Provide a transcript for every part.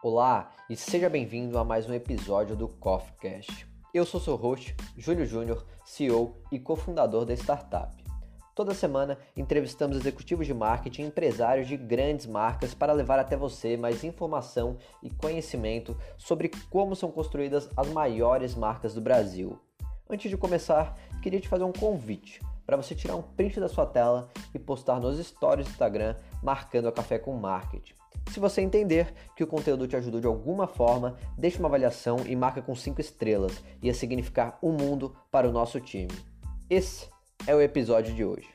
Olá e seja bem-vindo a mais um episódio do CoffeeCast. Eu sou seu host, Júlio Júnior, CEO e cofundador da startup. Toda semana entrevistamos executivos de marketing e empresários de grandes marcas para levar até você mais informação e conhecimento sobre como são construídas as maiores marcas do Brasil. Antes de começar, queria te fazer um convite para você tirar um print da sua tela e postar nos stories do Instagram marcando a Café com Marketing. Se você entender que o conteúdo te ajudou de alguma forma, deixe uma avaliação e marca com 5 estrelas. Ia significar um mundo para o nosso time. Esse é o episódio de hoje.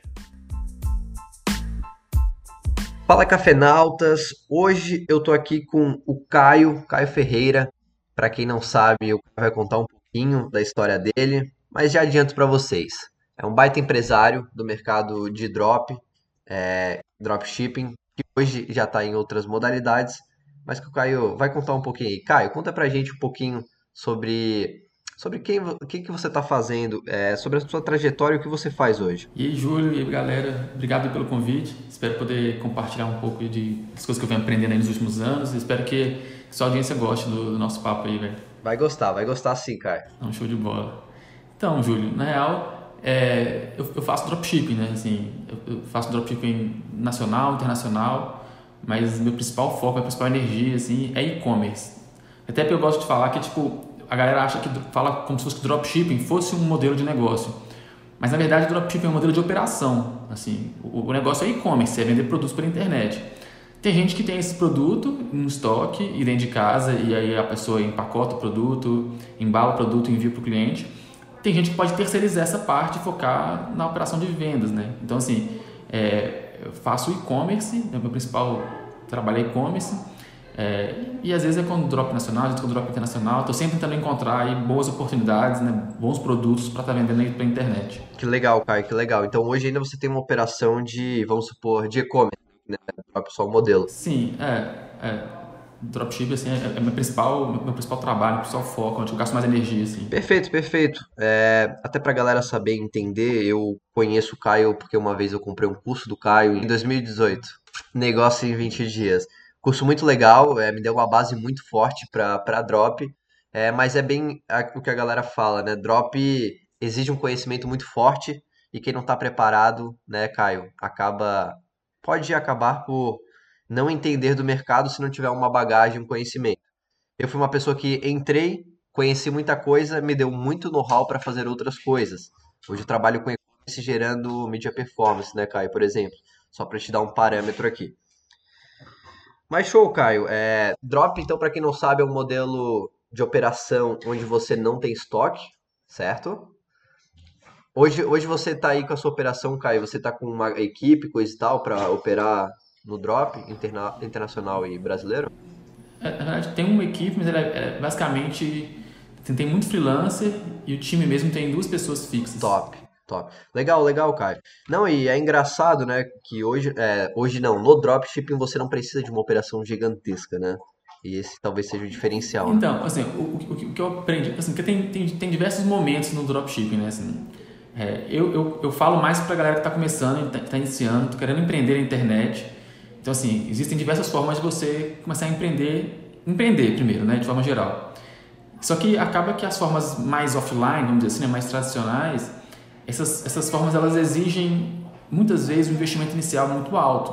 Fala cafenautas! Hoje eu tô aqui com o Caio, Caio Ferreira. Para quem não sabe, o Caio vai contar um pouquinho da história dele, mas já adianto para vocês. É um baita empresário do mercado de drop, é, dropshipping, hoje já está em outras modalidades, mas que o Caio vai contar um pouquinho aí. Caio, conta pra gente um pouquinho sobre sobre quem, o que, que você está fazendo, é, sobre a sua trajetória e o que você faz hoje. E aí, Júlio, e aí, galera, obrigado pelo convite. Espero poder compartilhar um pouco de, das coisas que eu venho aprendendo aí nos últimos anos. Espero que sua audiência goste do, do nosso papo aí, velho. Vai gostar, vai gostar sim, Caio. É um show de bola. Então, Júlio, na real, é, eu, eu, faço dropshipping, né? Assim, eu, eu, faço dropshipping nacional, internacional, mas meu principal foco, minha principal energia, assim, é e-commerce. Até porque eu gosto de falar que, tipo, a galera acha que fala como se fosse dropshipping fosse um modelo de negócio. Mas na verdade, dropshipping é um modelo de operação. Assim, o, o negócio é e-commerce, é vender produtos pela internet. Tem gente que tem esse produto no estoque e dentro de casa e aí a pessoa empacota o produto, embala o produto e envia para o cliente tem gente que pode terceirizar essa parte e focar na operação de vendas, né? Então, assim, é, eu faço e-commerce, é meu principal trabalho é e-commerce, é, e às vezes é com drop nacional, às vezes com drop internacional. Estou sempre tentando encontrar aí boas oportunidades, né, bons produtos para estar tá vendendo aí para internet. Que legal, Caio, que legal. Então hoje ainda você tem uma operação de, vamos supor, de e-commerce, né? Só o modelo. Sim, é. é dropship assim, é, é meu principal, meu principal trabalho, meu principal foco, onde eu gasto mais energia. Assim. Perfeito, perfeito. É, até pra galera saber entender, eu conheço o Caio porque uma vez eu comprei um curso do Caio em 2018. Negócio em 20 dias. Curso muito legal, é, me deu uma base muito forte para drop, é, mas é bem o que a galera fala, né? Drop exige um conhecimento muito forte e quem não está preparado, né, Caio, acaba pode acabar por não entender do mercado se não tiver uma bagagem, um conhecimento. Eu fui uma pessoa que entrei, conheci muita coisa, me deu muito know-how para fazer outras coisas. Hoje eu trabalho com e-commerce gerando media performance, né, Caio, por exemplo. Só para te dar um parâmetro aqui. Mas show, Caio. É, drop, então, para quem não sabe, é um modelo de operação onde você não tem estoque, certo? Hoje, hoje você está aí com a sua operação, Caio. Você está com uma equipe, coisa e tal, para operar no drop interna internacional e brasileiro? É, na verdade, tem uma equipe, mas ela é, é basicamente tem muito freelancer e o time mesmo tem duas pessoas fixas. Top, top. Legal, legal, Caio. Não, e é engraçado, né, que hoje, é, hoje não, no dropshipping você não precisa de uma operação gigantesca, né? E esse talvez seja o diferencial. Né? Então, assim, o, o, o, que eu aprendi, assim, porque tem, tem, tem diversos momentos no dropshipping, né, assim, é, eu, eu, eu falo mais pra galera que está começando, está tá iniciando, tá querendo empreender na internet, então, assim, existem diversas formas de você começar a empreender, empreender primeiro, né, de forma geral. Só que acaba que as formas mais offline, vamos dizer assim, né, mais tradicionais, essas, essas formas elas exigem muitas vezes um investimento inicial muito alto.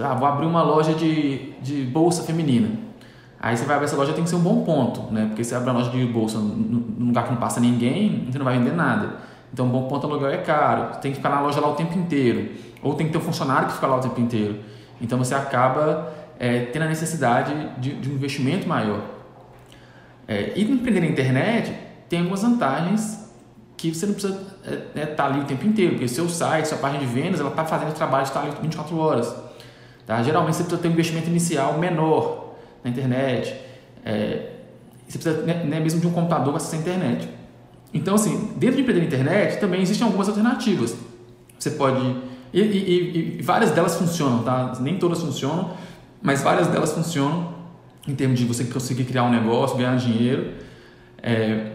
Ah, vou abrir uma loja de, de bolsa feminina. Aí você vai abrir essa loja, tem que ser um bom ponto, né? Porque você abre uma loja de bolsa num lugar que não passa ninguém, você não vai vender nada. Então, um bom ponto aluguel é caro. Tem que ficar na loja lá o tempo inteiro. Ou tem que ter um funcionário que fica lá o tempo inteiro. Então você acaba é, tendo a necessidade de, de um investimento maior. É, e empreender na internet tem algumas vantagens que você não precisa estar é, né, tá ali o tempo inteiro, porque seu site, sua página de vendas, ela está fazendo o trabalho de estar ali 24 horas. Tá? Geralmente você precisa ter um investimento inicial menor na internet. É, você precisa né, né mesmo de um computador para acessar a internet. Então, assim, dentro de empreender na internet também existem algumas alternativas. Você pode e, e, e, várias delas funcionam, tá? Nem todas funcionam, mas várias delas funcionam em termos de você conseguir criar um negócio, ganhar dinheiro. É,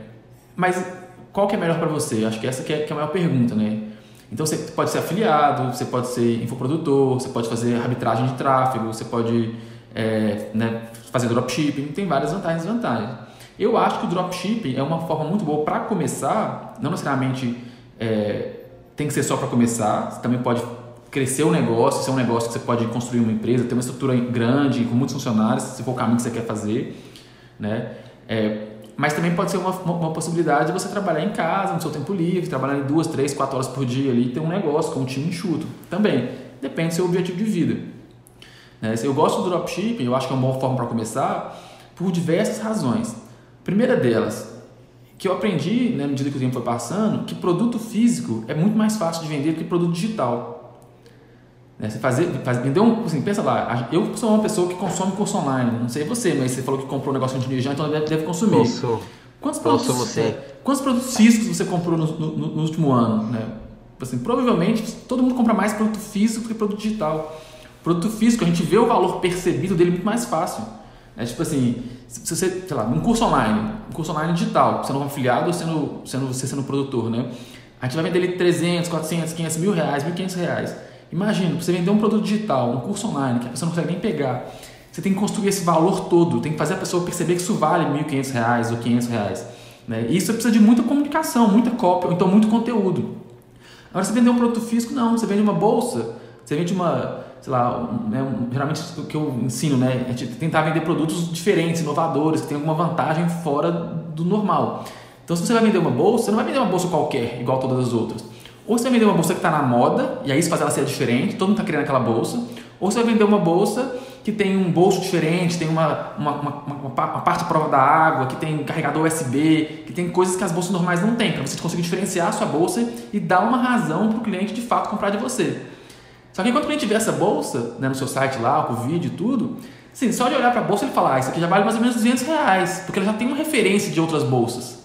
mas qual que é melhor para você? Acho que essa que é, que é a maior pergunta, né? Então você pode ser afiliado, você pode ser infoprodutor, você pode fazer arbitragem de tráfego, você pode é, né, fazer dropshipping, tem várias vantagens e desvantagens. Eu acho que o dropshipping é uma forma muito boa para começar, não necessariamente é, tem que ser só para começar, você também pode crescer o negócio, ser um negócio que você pode construir uma empresa, ter uma estrutura grande, com muitos funcionários, se for o caminho que você quer fazer, né? É, mas também pode ser uma, uma, possibilidade de você trabalhar em casa, no seu tempo livre, trabalhar em duas, três, quatro horas por dia ali, ter um negócio com um time enxuto. Também, depende do seu objetivo de vida. Né? Eu gosto do dropshipping, eu acho que é uma boa forma para começar, por diversas razões. primeira delas, que eu aprendi, né, na medida que o tempo foi passando, que produto físico é muito mais fácil de vender do que produto digital. Né, você fazer, fazer, vender um, assim, pensa lá, eu sou uma pessoa que consome curso online, não sei você, mas você falou que comprou um negócio de já, então deve, deve consumir. Consumo. Quantos produtos, você, é, quantos produtos físicos você comprou no, no, no último ano? Né? Assim, provavelmente todo mundo compra mais produto físico do que produto digital. Produto físico, a gente vê o valor percebido dele muito mais fácil. É tipo assim, se você, sei lá, um curso online, um curso online digital, sendo um afiliado ou sendo, sendo você sendo produtor, né? A gente vai vender ele 300, 400, 500, mil reais, 1.500 reais. Imagina, você vender um produto digital, um curso online, que a pessoa não consegue nem pegar, você tem que construir esse valor todo, tem que fazer a pessoa perceber que isso vale 1.500 reais ou 500 reais. Né? E isso precisa de muita comunicação, muita cópia, ou então muito conteúdo. Agora, você vender um produto físico, não, você vende uma bolsa, você vende uma, sei lá, né, um, geralmente o que eu ensino, né, é tentar vender produtos diferentes, inovadores, que tem alguma vantagem fora do normal. Então, se você vai vender uma bolsa, você não vai vender uma bolsa qualquer, igual todas as outras. Ou você vai vender uma bolsa que está na moda, e aí isso faz ela ser diferente, todo mundo está querendo aquela bolsa. Ou você vai vender uma bolsa que tem um bolso diferente, tem uma, uma, uma, uma, uma parte de prova da água, que tem carregador USB, que tem coisas que as bolsas normais não têm, para você conseguir diferenciar a sua bolsa e dar uma razão para o cliente de fato comprar de você. Só que quando o cliente vê essa bolsa né, no seu site lá, com o vídeo e tudo, assim, só de olhar para a bolsa ele fala, ah, isso aqui já vale mais ou menos 200 reais, porque ele já tem uma referência de outras bolsas.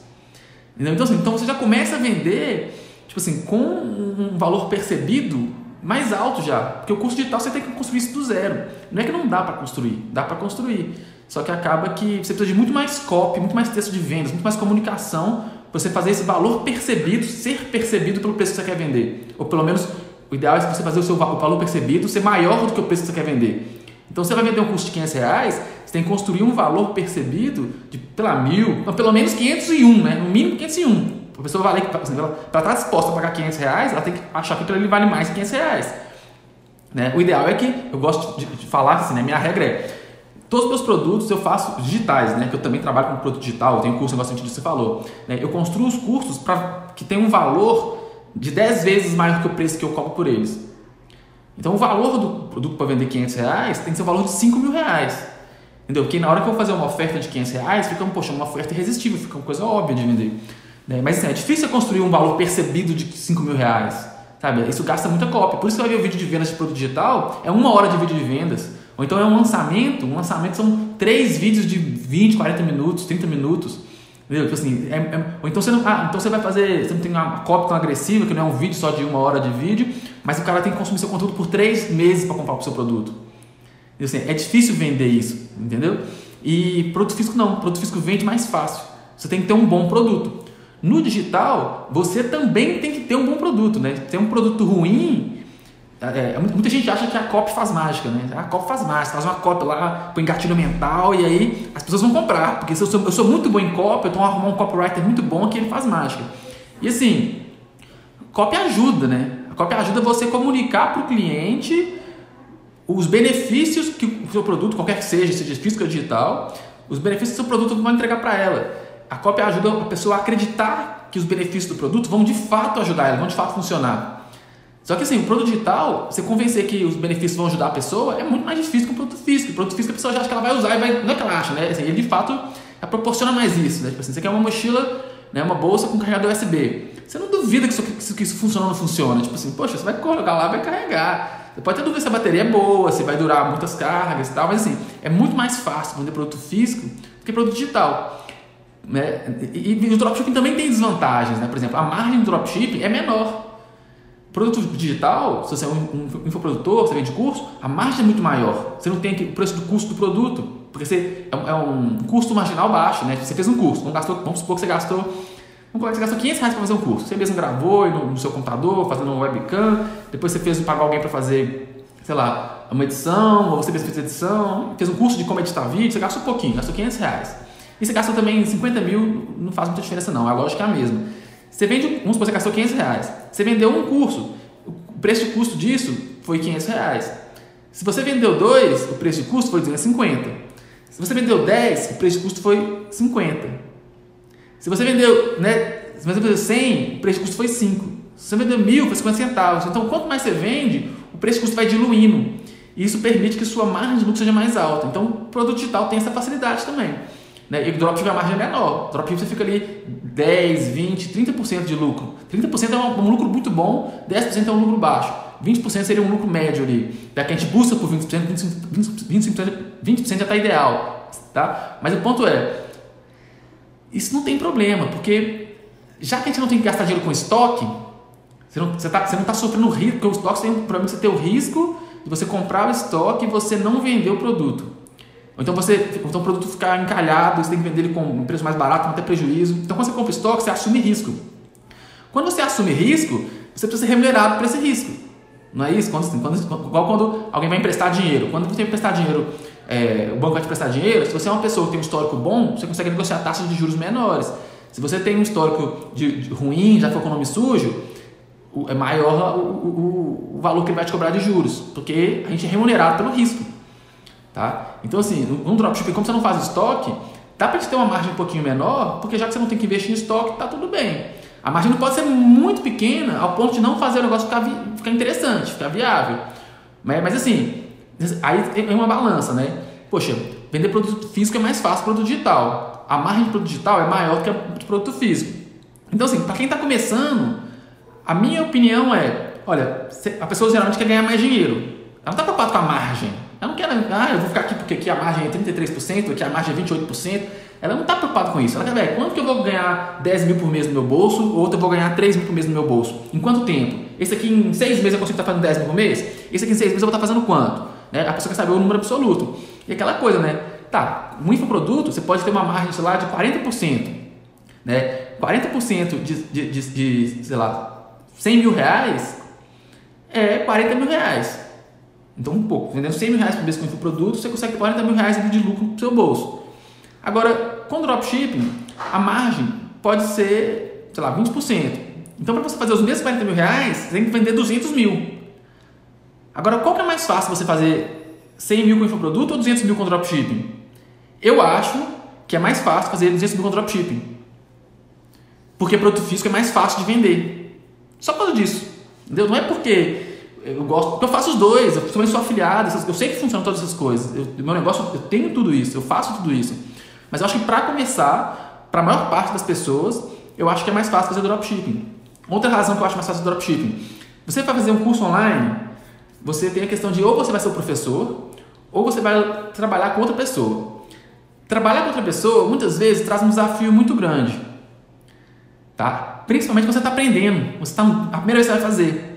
Entendeu? Então, assim, então você já começa a vender tipo assim, com um valor percebido mais alto já. Porque o curso digital você tem que construir isso do zero. Não é que não dá para construir, dá para construir. Só que acaba que você precisa de muito mais copy, muito mais texto de vendas, muito mais comunicação para você fazer esse valor percebido, ser percebido pelo preço que você quer vender. Ou pelo menos, o ideal é você fazer o seu valor percebido ser maior do que o preço que você quer vender. Então, você vai vender um curso de 500 reais, você tem que construir um valor percebido de, pela mil, pelo menos 501, né? No mínimo 501. A pessoa vale, assim, para estar disposta a pagar 500 reais, ela tem que achar que aquilo ali vale mais que 500 reais. Né? O ideal é que, eu gosto de, de falar assim, né? minha regra é, todos os meus produtos eu faço digitais, né? que eu também trabalho com produto digital, eu tenho curso, negócio que você falou. Né? Eu construo os cursos para que tenham um valor de 10 vezes maior que o preço que eu cobro por eles. Então o valor do produto para vender 500 reais tem que ser o valor de 5 mil reais. Entendeu? Porque na hora que eu fazer uma oferta de 500 reais, fica, poxa, uma oferta irresistível, fica uma coisa óbvia de vender. Né? Mas assim, é difícil construir um valor percebido de 5 mil reais. Sabe? Isso gasta muita cópia. Por isso que vai ver o vídeo de vendas de produto digital, é uma hora de vídeo de vendas. Ou então é um lançamento. Um lançamento são três vídeos de 20, 40 minutos, 30 minutos. Entendeu? Tipo assim, é, é, ou então você, não, ah, então você vai fazer, você não tem uma cópia tão agressiva, que não é um vídeo só de uma hora de vídeo, mas o cara tem que consumir seu conteúdo por três meses para comprar o seu produto. Assim, é difícil vender isso, entendeu? E produto físico não, produto físico vende mais fácil. Você tem que ter um bom produto. No digital, você também tem que ter um bom produto, né? Ter um produto ruim, é, é muita gente acha que a copy faz mágica, né? A copy faz mágica, faz uma copy lá, põe gatilho mental e aí as pessoas vão comprar, porque eu sou, eu sou muito bom em copy, então arrumar um copywriter muito bom que ele faz mágica. E assim, copy ajuda, né? A copy ajuda você comunicar para o cliente os benefícios que o seu produto, qualquer que seja, seja físico ou digital, os benefícios que o seu produto vai entregar para ela. A cópia ajuda a pessoa a acreditar que os benefícios do produto vão de fato ajudar ela, vão de fato funcionar. Só que assim, o produto digital, você convencer que os benefícios vão ajudar a pessoa é muito mais difícil que o produto físico. O produto físico a pessoa já acha que ela vai usar e vai. Não é que ela acha, né? Assim, ele de fato proporciona mais isso. Né? Tipo assim, você quer uma mochila, né, uma bolsa com carregador USB. Você não duvida que isso, que isso funciona ou não funciona. Tipo assim, poxa, você vai colocar lá vai carregar. Você pode ter dúvida se a bateria é boa, se vai durar muitas cargas e tal, mas assim, é muito mais fácil vender produto físico do que produto digital. Né? E, e, o dropshipping também tem desvantagens, né? Por exemplo, a margem do dropshipping é menor. Produto digital, se você é um, infoprodutor, você vende curso, a margem é muito maior. Você não tem o preço do custo do produto, porque você, é, é um custo marginal baixo, né? Você fez um curso, não gastou, vamos supor que você gastou, vamos que você gastou 500 reais para fazer um curso. Você mesmo gravou no, no seu computador, fazendo um webcam, depois você fez pagar alguém para fazer, sei lá, uma edição, ou você fez edição, fez um curso de como editar vídeo, você gasta um pouquinho, gastou 500 reais. E você gastou também 50 mil, não faz muita diferença não, a lógica é a mesma. Você vende, vamos supor, você gastou 500 reais. Você vendeu um curso, o preço de custo disso foi 500 reais. Se você vendeu dois, o preço de custo foi 250. Se você vendeu 10, o preço de custo foi 50. Se você vendeu, né, se você vendeu 100, o preço de custo foi 5. Se você vendeu mil, foi 50 centavos. Então, quanto mais você vende, o preço de custo vai diluindo. E isso permite que sua margem de lucro seja mais alta. Então, o produto digital tem essa facilidade também. Né? E o dropship a margem menor. Dropship você fica ali 10, 20, 30% de lucro. 30% é um, um, lucro muito bom, 10% é um lucro baixo. 20% seria um lucro médio ali. Da que a gente busca por 20%, 25%, 25%, 20 já está ideal. Tá? Mas o ponto é, isso não tem problema, porque já que a gente não tem que gastar dinheiro com estoque, você não está tá, sofrendo risco, porque o estoque tem o problema de você ter o risco de você comprar o estoque e você não vender o produto. Ou então você, então o produto ficar encalhado, você tem que vender ele com um preço mais barato, não ter prejuízo. Então quando você compra estoque, você assume risco. Quando você assume risco, você precisa ser remunerado por esse risco. Não é isso? Quando, quando, igual quando alguém vai emprestar dinheiro. Quando você emprestar dinheiro, é, o banco vai te prestar dinheiro, se você é uma pessoa que tem um histórico bom, você consegue negociar taxas de juros menores. Se você tem um histórico de, de ruim, já foi com nome sujo, o, é maior o, o, o valor que ele vai te cobrar de juros, porque a gente é remunerado pelo risco. Tá? Então, assim, no dropshipping, como você não faz estoque, dá para te ter uma margem um pouquinho menor, porque já que você não tem que investir em estoque, tá tudo bem. A margem não pode ser muito pequena ao ponto de não fazer o negócio ficar, ficar interessante, ficar viável. Mas, mas assim, aí é uma balança, né? Poxa, vender produto físico é mais fácil que produto digital. A margem de produto digital é maior que a de produto físico. Então, assim, para quem está começando, a minha opinião é: olha, a pessoa geralmente quer ganhar mais dinheiro. Ela não está preocupada com a margem. Ela não quer, ah, eu vou ficar aqui porque aqui a margem é 33%, aqui a margem é 28%. Ela não está preocupada com isso. Ela quer ver quanto que eu vou ganhar 10 mil por mês no meu bolso, ou outro eu vou ganhar 3 mil por mês no meu bolso. Em quanto tempo? Esse aqui em 6 meses eu consigo estar fazendo 10 mil por mês? Esse aqui em 6 meses eu vou estar fazendo quanto? Né? A pessoa quer saber o número absoluto. E aquela coisa, né? Tá, um infoproduto você pode ter uma margem, sei lá, de 40%. Né? 40% de, de, de, de, sei lá, 100 mil reais é 40 mil reais. Então, um pouco. Vendendo 100 mil reais por mês com infoproduto, você consegue 40 mil reais de lucro no seu bolso. Agora, com dropshipping, a margem pode ser, sei lá, 20%. Então, para você fazer os mesmos 40 mil reais, você tem que vender 200 mil. Agora, qual que é mais fácil você fazer 100 mil com infoproduto ou 200 mil com dropshipping? Eu acho que é mais fácil fazer 200 mil com dropshipping. Porque produto físico é mais fácil de vender. Só por causa disso. Entendeu? Não é porque eu gosto, eu faço os dois, eu também sou afiliado, eu sei que funcionam todas essas coisas. Eu, meu negócio, eu tenho tudo isso, eu faço tudo isso. Mas eu acho que para começar, para a maior parte das pessoas, eu acho que é mais fácil fazer dropshipping. Outra razão que eu acho mais fácil dropshipping. Você vai fazer um curso online, você tem a questão de ou você vai ser o professor, ou você vai trabalhar com outra pessoa. Trabalhar com outra pessoa, muitas vezes, traz um desafio muito grande. Tá? Principalmente quando você está aprendendo. Você tá, a primeira vez que você vai fazer.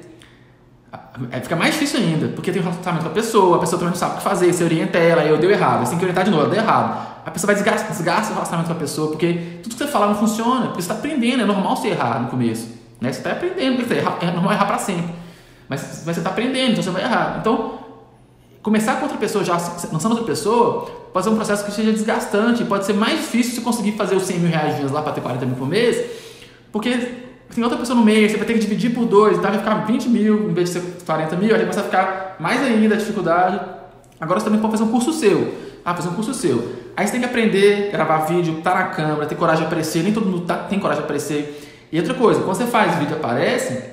É, fica mais difícil ainda, porque tem um relacionamento com a pessoa, a pessoa também não sabe o que fazer, você orienta ela, aí eu deu errado, você tem que orientar de novo, deu errado. A pessoa vai desgastar, desgasta o relacionamento com a pessoa, porque tudo que você fala não funciona, porque você está aprendendo, é normal você errar no começo. Né? Você está aprendendo, porque é normal errar para sempre. Mas, mas você está aprendendo, então você vai errar. Então, começar com outra pessoa, já lançando outra pessoa, pode ser um processo que seja desgastante, pode ser mais difícil você conseguir fazer os 100 mil reais lá para ter 40 mil por mês, porque tem outra pessoa no meio, você vai ter que dividir por dois, então vai ficar 20 mil em vez de ser 40 mil, aí começa a ficar mais ainda a dificuldade. Agora você também pode fazer um curso seu. Ah, fazer um curso seu. Aí você tem que aprender, gravar vídeo, tá na câmera, ter coragem de aparecer, nem todo mundo tá, tem coragem de aparecer. E outra coisa, quando você faz vídeo aparece,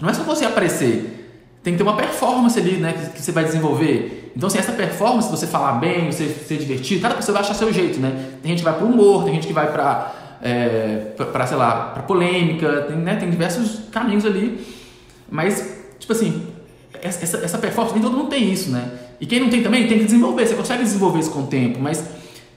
não é só você aparecer, tem que ter uma performance ali, né, que, que você vai desenvolver. Então, se assim, essa performance, você falar bem, você ser divertido, cada pessoa vai achar seu jeito, né? Tem gente que vai para humor, tem gente que vai para é, para sei lá, para polêmica, tem, né, tem diversos caminhos ali, mas tipo assim, essa, essa performance nem todo mundo tem isso, né? E quem não tem também tem que desenvolver, você consegue desenvolver isso com o tempo, mas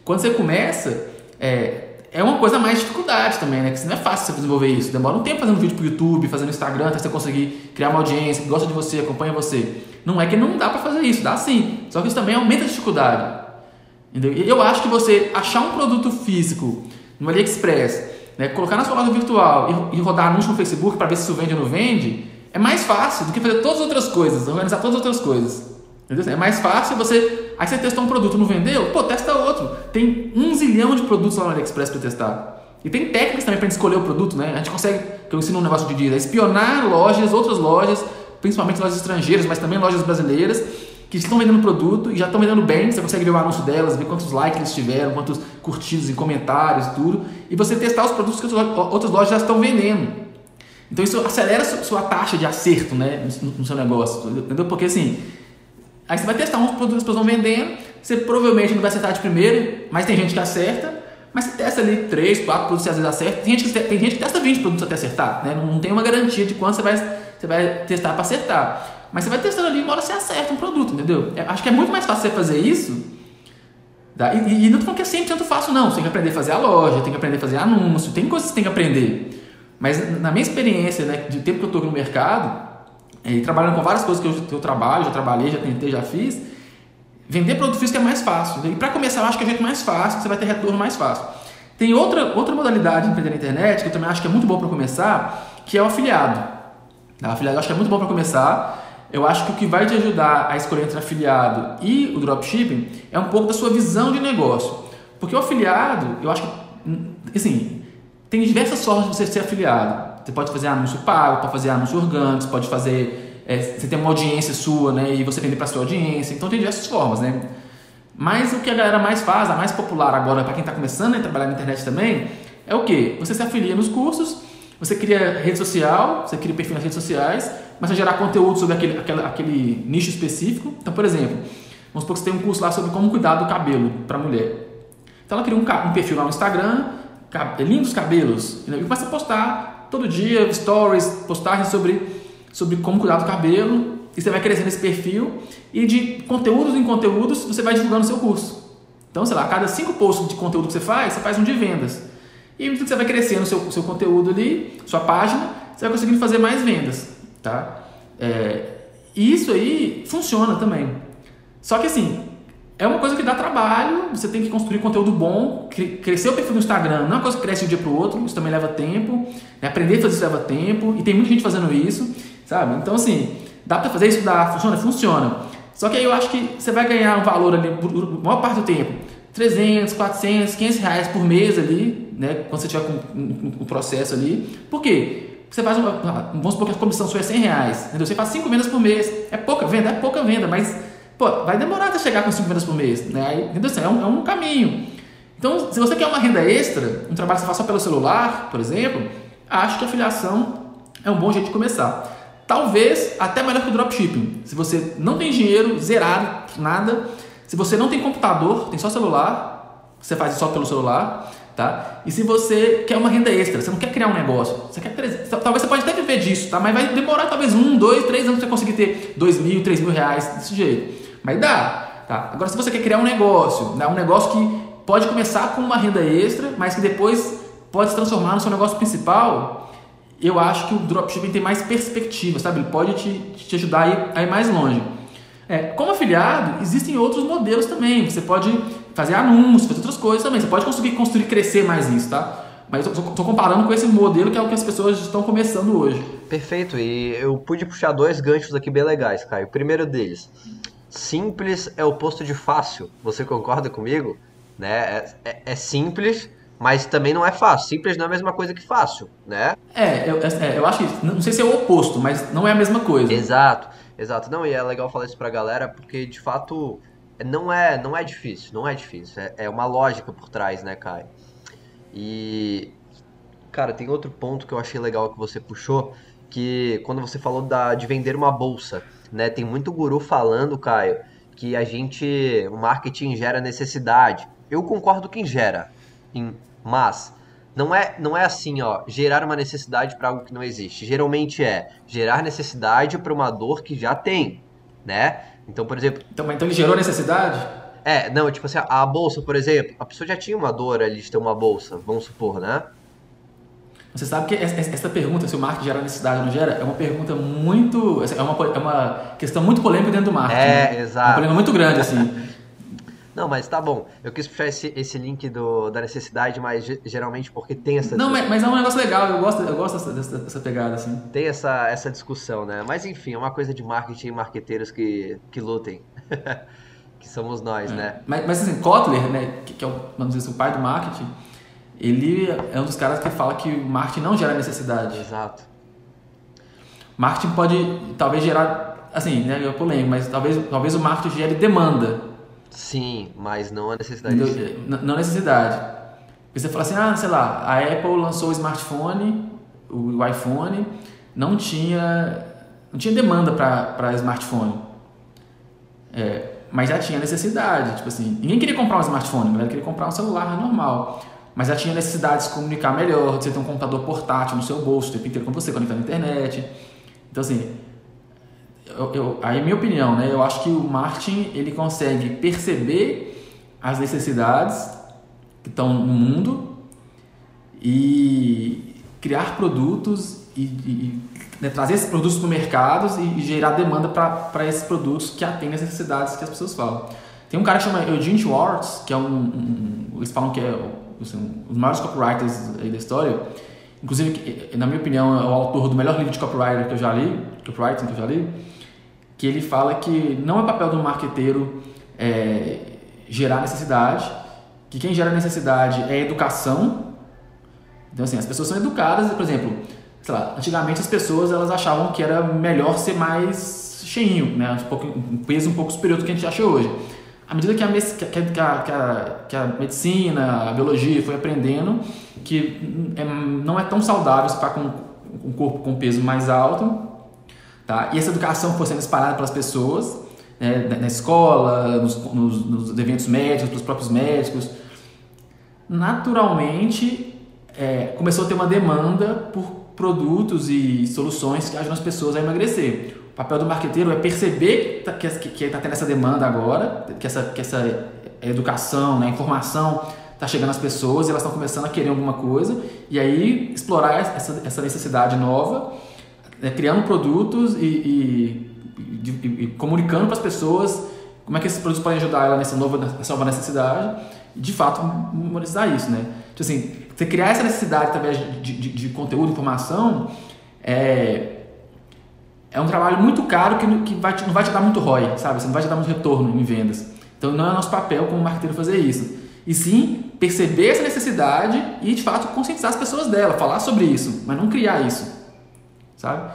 quando você começa, é, é uma coisa mais dificuldade também, né? Que não é fácil você desenvolver isso. Demora um tempo fazendo vídeo pro YouTube, fazendo Instagram, até você conseguir criar uma audiência que gosta de você, acompanha você. Não é que não dá para fazer isso, dá sim. Só que isso também aumenta a dificuldade. Entendeu? Eu acho que você achar um produto físico no AliExpress, né, colocar na sua loja virtual e, e rodar anúncio no Facebook para ver se isso vende ou não vende, é mais fácil do que fazer todas as outras coisas, organizar todas as outras coisas. Entendeu? É mais fácil você. Aí você testou um produto, não vendeu? Pô, testa outro. Tem um zilhão de produtos lá no AliExpress para testar. E tem técnicas também para escolher o produto, né? A gente consegue, que eu ensino um negócio de dias, é espionar lojas, outras lojas, principalmente lojas estrangeiras, mas também lojas brasileiras, que estão vendendo produto e já estão vendendo bem. Você consegue ver o anúncio delas, ver quantos likes eles tiveram, quantos curtidos em comentários, tudo. E você testar os produtos que outras lojas já estão vendendo. Então isso acelera a sua taxa de acerto né, no seu negócio, entendeu? Porque assim, aí você vai testar uns produtos que as pessoas vão vendendo, você provavelmente não vai acertar de primeiro, mas tem gente que acerta, mas você testa ali 3, 4 produtos às vezes acerta. Tem gente que, tem gente que testa 20 produtos até acertar, né? Não, não tem uma garantia de quanto você vai, você vai testar para acertar. Mas você vai testando ali e uma hora você acerta um produto, entendeu? Eu acho que é muito mais fácil você fazer isso. Tá? E, e, não tô falando que é 100% fácil, não. Você tem que aprender a fazer a loja, tem que aprender a fazer anúncio, tem coisas que você tem que aprender. Mas na minha experiência, né, de tempo que eu estou no mercado, e trabalhando com várias coisas que eu, que eu trabalho, já trabalhei, já tentei, já fiz, Vender produto físico é mais fácil. E para começar, eu acho que é o jeito mais fácil, você vai ter retorno mais fácil. Tem outra, outra modalidade de empreender na internet que eu também acho que é muito bom para começar, que é o afiliado. O afiliado eu acho que é muito bom para começar. Eu acho que o que vai te ajudar a escolher entre afiliado e o dropshipping é um pouco da sua visão de negócio. Porque o afiliado, eu acho que, assim, tem diversas formas de você ser afiliado. Você pode fazer anúncio pago, pode fazer anúncio orgânico, pode fazer é, você tem uma audiência sua, né? E você vende para sua audiência. Então tem diversas formas, né? Mas o que a galera mais faz, a mais popular agora para quem está começando a trabalhar na internet também, é o que? Você se afilia nos cursos, você cria rede social, você cria perfil nas redes sociais, começa a gerar conteúdo sobre aquele, aquele, aquele nicho específico. Então, por exemplo, vamos supor que você tem um curso lá sobre como cuidar do cabelo para mulher. Então ela cria um, um, perfil lá no Instagram, lindos cabelos, e começa a postar todo dia stories, postagens sobre sobre como cuidar do cabelo, e você vai crescendo esse perfil, e de conteúdos em conteúdos você vai divulgando o seu curso. Então, sei lá, a cada cinco posts de conteúdo que você faz, você faz um de vendas. E você vai crescendo o seu, seu conteúdo ali, sua página, você vai conseguindo fazer mais vendas. Tá? É, e isso aí funciona também. Só que assim, é uma coisa que dá trabalho, você tem que construir conteúdo bom, crescer o perfil no Instagram não é uma coisa que cresce de um dia para o outro, isso também leva tempo, né? aprender a fazer isso leva tempo, e tem muita gente fazendo isso, sabe? Então, assim, dá para fazer isso? Dá. Funciona? Funciona. Só que aí eu acho que você vai ganhar um valor ali, por, maior parte do tempo, 300, 400, 500 reais por mês ali, né? Quando você tiver com o processo ali. Por quê? Você faz uma, vamos supor que a comissão sua é 100 reais, entendeu? Você faz 5 vendas por mês. É pouca venda? É pouca venda, mas pô, vai demorar até chegar com 5 vendas por mês, né? Entendeu? É um, é um caminho. Então, se você quer uma renda extra, um trabalho que você faz só pelo celular, por exemplo, acho que a afiliação é um bom jeito de começar. Talvez até melhor que o dropshipping. Se você não tem dinheiro, zerado, nada. Se você não tem computador, tem só celular, você faz só pelo celular, tá? E se você quer uma renda extra, você não quer criar um negócio, você quer talvez você pode até viver disso, tá? Mas vai demorar talvez um, dois, três anos para você conseguir ter dois mil, três mil reais desse jeito. Mas dá, tá? Agora se você quer criar um negócio, né? um negócio que pode começar com uma renda extra, mas que depois pode se transformar no seu negócio principal, eu acho que o dropshipping tem mais perspectiva, sabe? Ele pode te, te ajudar a ir, a ir mais longe. É, como afiliado, existem outros modelos também. Você pode fazer anúncios, fazer outras coisas também. Você pode conseguir construir crescer mais isso, tá? Mas eu estou comparando com esse modelo que é o que as pessoas estão começando hoje. Perfeito. E eu pude puxar dois ganchos aqui bem legais, Caio. O primeiro deles, simples é o oposto de fácil. Você concorda comigo? Né? É, é, é simples, mas também não é fácil. Simples não é a mesma coisa que fácil, né? É, eu, é, eu acho que, não sei se é o oposto, mas não é a mesma coisa. Exato, exato. Não, e é legal falar isso pra galera, porque de fato não é, não é difícil, não é difícil. É, é uma lógica por trás, né, Caio? E, cara, tem outro ponto que eu achei legal que você puxou, que quando você falou da, de vender uma bolsa, né? Tem muito guru falando, Caio, que a gente, o marketing gera necessidade. Eu concordo que gera, em mas não é, não é assim, ó, gerar uma necessidade para algo que não existe. Geralmente é gerar necessidade para uma dor que já tem, né? Então, por exemplo. Então, então ele gerou necessidade? É, não, tipo assim, a bolsa, por exemplo, a pessoa já tinha uma dor ali de ter uma bolsa, vamos supor, né? Você sabe que essa pergunta, se o marketing gera necessidade ou não gera, é uma pergunta muito. É uma, é uma questão muito polêmica dentro do marketing. É, né? exato. É uma polêmica muito grande, assim. Não, mas tá bom. Eu quis puxar esse, esse link do, da necessidade, mas geralmente porque tem essa. Não, mas, mas é um negócio legal, eu gosto, eu gosto dessa, dessa, dessa, pegada, assim. Tem essa, essa discussão, né? Mas enfim, é uma coisa de marketing e marqueteiros que, que lutem. que somos nós, é. né? Mas, mas assim, Kotler, né, que, que é o, vamos dizer, assim, o pai do marketing, ele é um dos caras que fala que o marketing não gera necessidade. Exato. Marketing pode talvez gerar, assim, né, é polêmico, mas talvez, talvez o marketing gere demanda. Sim, mas não a necessidade. Não, não a necessidade. Você fala assim, ah, sei lá, a Apple lançou o smartphone, o iPhone, não tinha, não tinha demanda para smartphone. É, mas já tinha necessidade, tipo assim, ninguém queria comprar um smartphone, a galera queria comprar um celular normal. Mas já tinha necessidade de se comunicar melhor, de você ter um computador portátil no seu bolso o tempo inteiro com você, conectado na internet. Então, assim, eu, eu, aí minha opinião, né? Eu acho que o marketing ele consegue perceber as necessidades que estão no mundo e criar produtos e, e né, trazer esses produtos para o mercado e, e, gerar demanda para esses produtos que atendem as necessidades que as pessoas falam. Tem um cara que chama Eugene Schwartz, que é um, um eles falam que é assim, um dos maiores copywriters da história, inclusive, na minha opinião, é o autor do melhor livro de copywriter que eu já li, copywriting que eu já li, que ele fala que não é papel do marqueteiro é, gerar necessidade, que quem gera necessidade é educação. Então, assim, as pessoas são educadas, por exemplo, sei lá, antigamente as pessoas elas achavam que era melhor ser mais cheinho, né? um, pouco, um peso um pouco superior do que a gente acha hoje. À medida que a, que a, que a, que a medicina, a biologia foi aprendendo que é, não é tão saudável estar com um corpo com peso mais alto, tá? E essa educação foi sendo espalhada pelas pessoas, né, na escola, nos, nos, nos, eventos médicos, pelos próprios médicos. Naturalmente, é, começou a ter uma demanda por produtos e soluções que ajudam as pessoas a emagrecer. O papel do marqueteiro é perceber que está tendo essa demanda agora, que essa, que essa educação, né, informação está chegando às pessoas e elas estão começando a querer alguma coisa, e aí explorar essa, essa necessidade nova, né, criando produtos e, e, e, e comunicando para as pessoas como é que esses produtos podem ajudar ela nessa nova, nessa nova necessidade e de fato monetizar isso, né? Tipo assim, você criar essa necessidade através de, de, de conteúdo, informação, é, é um trabalho muito caro que, que vai te, não vai te dar muito ROI, sabe? Você não vai te dar muito retorno em vendas. Então não é nosso papel como marketeiro fazer isso. E sim perceber essa necessidade e de fato conscientizar as pessoas dela, falar sobre isso, mas não criar isso, sabe?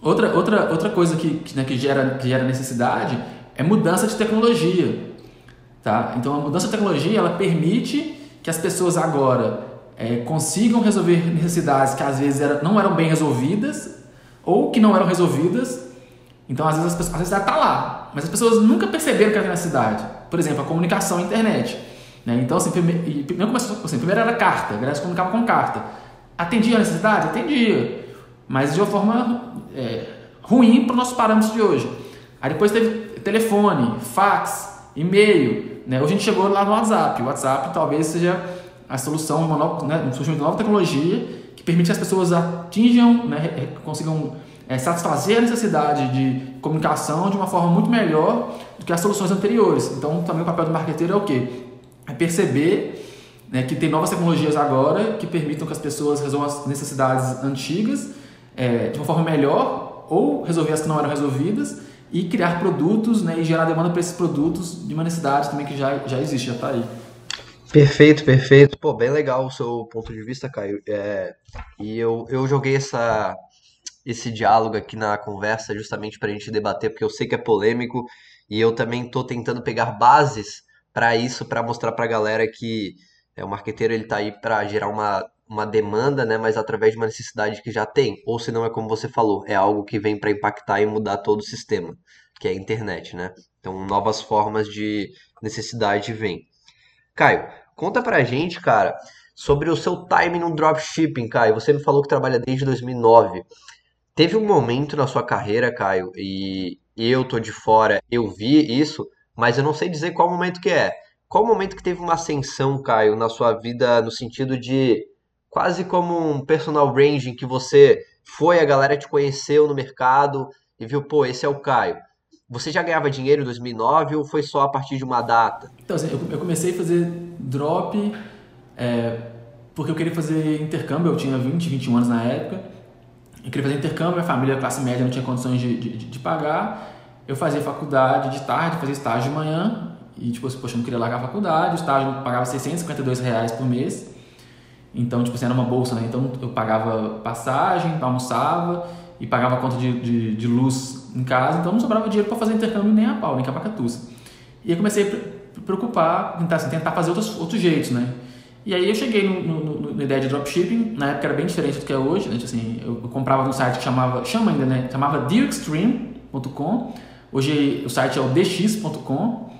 Outra, outra, outra coisa que, né, que, gera, que gera necessidade é mudança de tecnologia. Tá? Então a mudança de tecnologia ela permite que as pessoas agora é, consigam resolver necessidades que às vezes era, não eram bem resolvidas ou que não eram resolvidas. Então às vezes a necessidade está lá, mas as pessoas nunca perceberam que era necessidade. Por exemplo, a comunicação, a internet. Né? Então, assim, primeiro, assim, primeiro era carta, a galera se comunicava com carta. Atendia a necessidade? Atendia. Mas de uma forma é, ruim para os nossos parâmetros de hoje. Aí depois teve telefone, fax, e-mail. Né? Hoje a gente chegou lá no WhatsApp. O WhatsApp talvez seja a solução, uma nova, né, surgimento de nova tecnologia que permite que as pessoas atinjam, né, consigam é, satisfazer a necessidade de comunicação de uma forma muito melhor do que as soluções anteriores. Então, também o papel do marqueteiro é o quê? É perceber né, que tem novas tecnologias agora que permitam que as pessoas resolvam as necessidades antigas é, de uma forma melhor ou resolver as que não eram resolvidas e criar produtos né, e gerar demanda para esses produtos de uma necessidade também que já, já existe, já está aí. Perfeito, perfeito. Pô, bem legal o seu ponto de vista, Caio. É, e eu, eu joguei essa, esse diálogo aqui na conversa justamente para a gente debater, porque eu sei que é polêmico e eu também estou tentando pegar bases para isso, para mostrar para a galera que é, o marqueteiro ele está aí para gerar uma, uma demanda, né, mas através de uma necessidade que já tem, ou se não é como você falou, é algo que vem para impactar e mudar todo o sistema, que é a internet, né? Então novas formas de necessidade vêm. Caio, conta pra gente, cara, sobre o seu time no dropshipping, Caio. Você me falou que trabalha desde 2009. Teve um momento na sua carreira, Caio, e eu tô de fora, eu vi isso, mas eu não sei dizer qual momento que é. Qual momento que teve uma ascensão, Caio, na sua vida no sentido de quase como um personal branding que você foi, a galera te conheceu no mercado e viu, pô, esse é o Caio. Você já ganhava dinheiro em 2009 ou foi só a partir de uma data? Então, assim, eu comecei a fazer drop é, porque eu queria fazer intercâmbio, eu tinha 20, 21 anos na época. Eu queria fazer intercâmbio, minha família, classe média, não tinha condições de, de, de pagar. eu fazia faculdade de tarde, fazia estágio de manhã, e tipo poxa, eu não queria largar a faculdade, o estágio pagava 652 reais por mês, então tipo assim, era uma bolsa, né? Então eu pagava passagem, almoçava e pagava conta de, de, de luz em casa, então não sobrava dinheiro para fazer intercâmbio nem a pau, nem capacatuça. E aí comecei a preocupar, tentar, assim, tentar fazer outros, outros jeitos, né? E aí eu cheguei no, no, no, na ideia de dropshipping, na época era bem diferente do que é hoje, né? Tipo assim, eu, eu comprava num site que chamava, chama ainda, né? Chamava dealextreme.com, hoje o site é o dx.com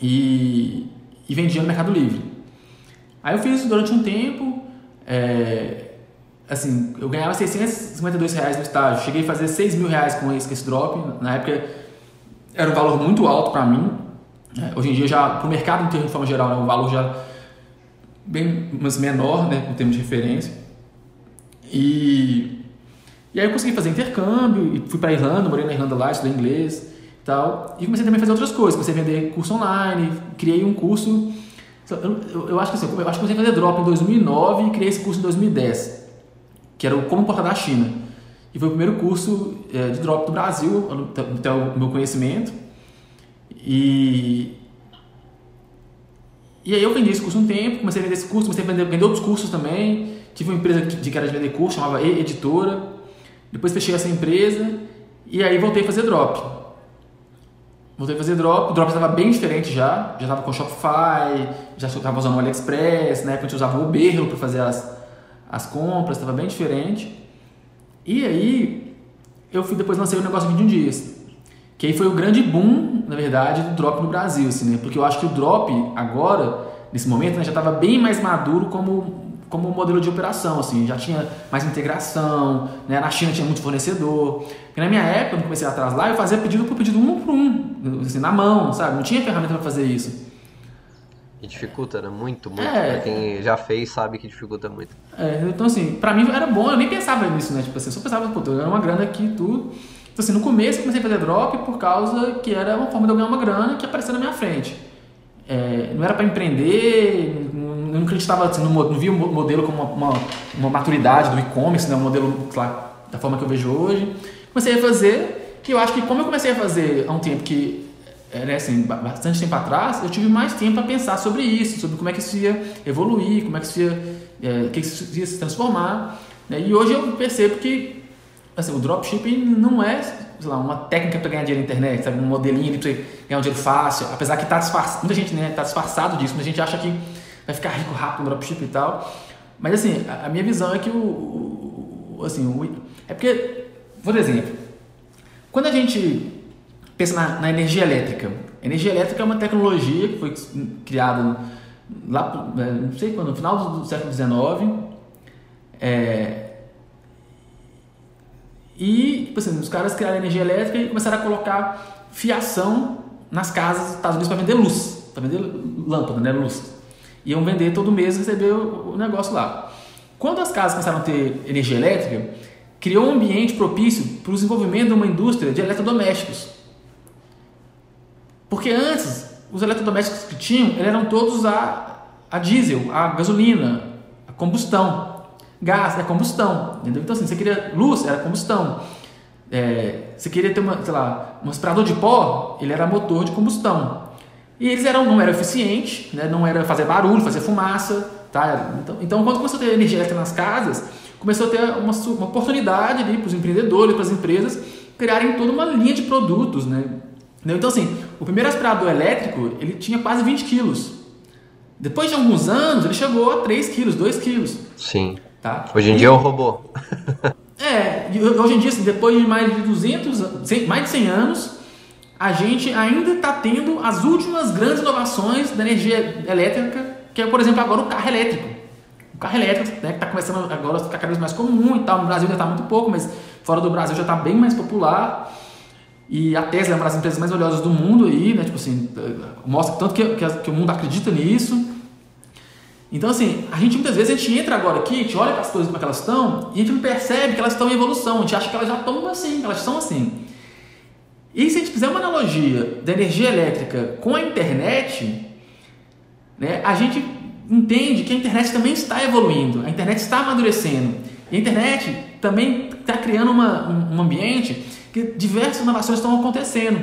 e, e vendia no Mercado Livre. Aí eu fiz isso durante um tempo, é, assim, eu ganhava 652 reais no estágio, cheguei a fazer 6 mil reais com esse, com esse drop, na época era um valor muito alto para mim, é, hoje em dia já, para o mercado inteiro de forma geral, é um valor já bem mas menor, né, em termos de referência, e, e aí eu consegui fazer intercâmbio, e fui para Irlanda, morei na Irlanda lá, estudei inglês tal, e comecei também a fazer outras coisas, comecei a vender curso online, criei um curso, eu, eu, eu acho que assim, eu acho que comecei a fazer drop em 2009 e criei esse curso em 2010, que era o Como Importar da China. E foi o primeiro curso é, de drop do Brasil, até o meu conhecimento. E, e aí eu vendi esse curso um tempo, comecei a vender esse curso, comecei a vender, vender outros cursos também. Tive uma empresa de que era de vender curso, chamava e Editora. Depois fechei essa empresa e aí voltei a fazer drop. Voltei a fazer drop, o drop estava bem diferente já, já estava com Shopify, já estava usando o AliExpress, né? A gente usava o Berro para fazer as, as compras, estava bem diferente. E aí, eu fui depois lancei o negócio de 21 dias. Que aí foi o grande boom, na verdade, do drop no Brasil, assim, né? Porque eu acho que o drop agora, nesse momento, né, já estava bem mais maduro como como modelo de operação, assim, já tinha mais integração, né? na China tinha muito fornecedor. Porque na minha época, quando comecei atrás lá, eu fazia pedido por pedido um por um, assim, na mão, sabe? Não tinha ferramenta para fazer isso. E dificulta, né? Muito, muito. É, quem já fez sabe que dificulta muito. É, então assim, pra mim era bom, eu nem pensava nisso, né? Tipo assim, eu só pensava, pô, tô ganhando uma grana aqui e tudo. Então assim, no começo eu comecei a fazer drop por causa que era uma forma de eu ganhar uma grana que aparecia na minha frente. É, não era para empreender, eu não acreditava, assim, não, não via o modelo como uma, uma, uma maturidade do e-commerce, né? Um modelo, lá, da forma que eu vejo hoje. Comecei a fazer, que eu acho que como eu comecei a fazer há um tempo que é, né, assim, bastante tempo atrás, eu tive mais tempo para pensar sobre isso, sobre como é que isso ia evoluir, como é que isso ia, é, que isso ia se transformar. Né? E hoje eu percebo que assim, o dropshipping não é lá, uma técnica para ganhar dinheiro na internet, sabe? um modelinho para ganhar um dinheiro fácil, apesar que está disfarçado, muita gente está né, tá disfarçado disso, muita gente acha que vai ficar rico rápido no dropshipping e tal. Mas assim, a, minha visão é que o, o assim, o, é porque, por exemplo, quando a gente pensa na, na, energia elétrica. Energia elétrica é uma tecnologia que foi criada lá, é, não sei quando, no final do, século XIX. É, e, tipo assim, os caras criaram energia elétrica e começaram a colocar fiação nas casas dos Estados Unidos para vender luz, para vender lâmpada, né, luz. Iam vender todo mês e receber o, negócio lá. Quando as casas começaram a ter energia elétrica, criou um ambiente propício para o desenvolvimento de uma indústria de eletrodomésticos. Porque antes, os eletrodomésticos que tinham eram todos a, a diesel, a gasolina, a combustão. Gás é combustão, entendeu? Então, assim, você queria luz, era combustão. É, você queria ter uma, sei lá, um aspirador de pó, ele era motor de combustão. E eles eram, não eram eficientes, né? não era fazer barulho, fazer fumaça. Tá? Então, então, quando começou a ter energia elétrica nas casas, começou a ter uma, uma oportunidade para os empreendedores, para as empresas, criarem toda uma linha de produtos, né? Então, assim, o primeiro aspirador elétrico, ele tinha quase 20 quilos. Depois de alguns anos, ele chegou a 3 quilos, 2 quilos. Sim. Tá? Hoje em e, dia é um robô. é, hoje em dia, assim, depois de mais de 200, mais de 100 anos, a gente ainda está tendo as últimas grandes inovações da energia elétrica, que é, por exemplo, agora o carro elétrico. O carro elétrico, né, que está começando agora a ficar cada vez mais comum e tal. No Brasil ainda está muito pouco, mas fora do Brasil já está bem mais popular. E a Tesla é uma das empresas mais valiosas do mundo aí, né? Tipo assim, mostra tanto que, que, que o mundo acredita nisso. Então, assim, a gente muitas vezes a gente entra agora aqui, a gente olha para as coisas como é elas estão, e a gente não percebe que elas estão em evolução, a gente acha que elas já estão assim, que elas são assim. E se a gente fizer uma analogia da energia elétrica com a internet, né, a gente entende que a internet também está evoluindo, a internet está amadurecendo. E a internet também está criando uma, um, ambiente que diversas inovações estão acontecendo.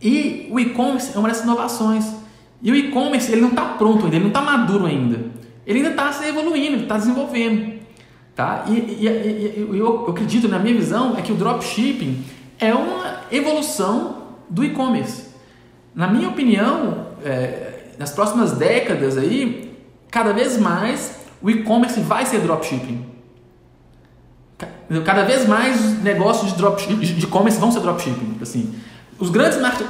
E o e-commerce é uma dessas inovações. E o e-commerce ele não está pronto ainda, ele não está maduro ainda. Ele ainda está se evoluindo, está desenvolvendo. Tá? E, e, e eu, eu acredito, na minha visão, é que o dropshipping é uma evolução do e-commerce. Na minha opinião, é, nas próximas décadas aí, cada vez mais o e-commerce vai ser dropshipping. Cada vez mais negócios de dropshipping, de e-commerce vão ser dropshipping. Assim, os grandes market...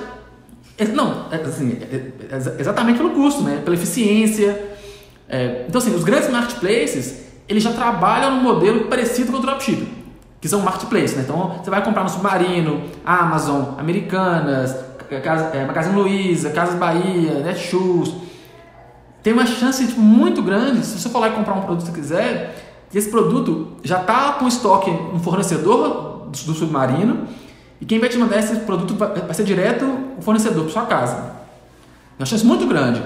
É, não, é, assim, é, exatamente pelo custo, né? pela eficiência. É, então, assim, os grandes marketplaces eles já trabalham no modelo parecido com o dropshipping, que são marketplaces. Né? Então, você vai comprar no Submarino, Amazon, Americanas, é, Magazine Luiza, Casas Bahia, Netshoes. Tem uma chance tipo, muito grande, se você for lá e comprar um produto que quiser, que esse produto já está com estoque no fornecedor do, do Submarino e quem vai te mandar esse produto vai ser direto o fornecedor para sua casa. É uma chance muito grande.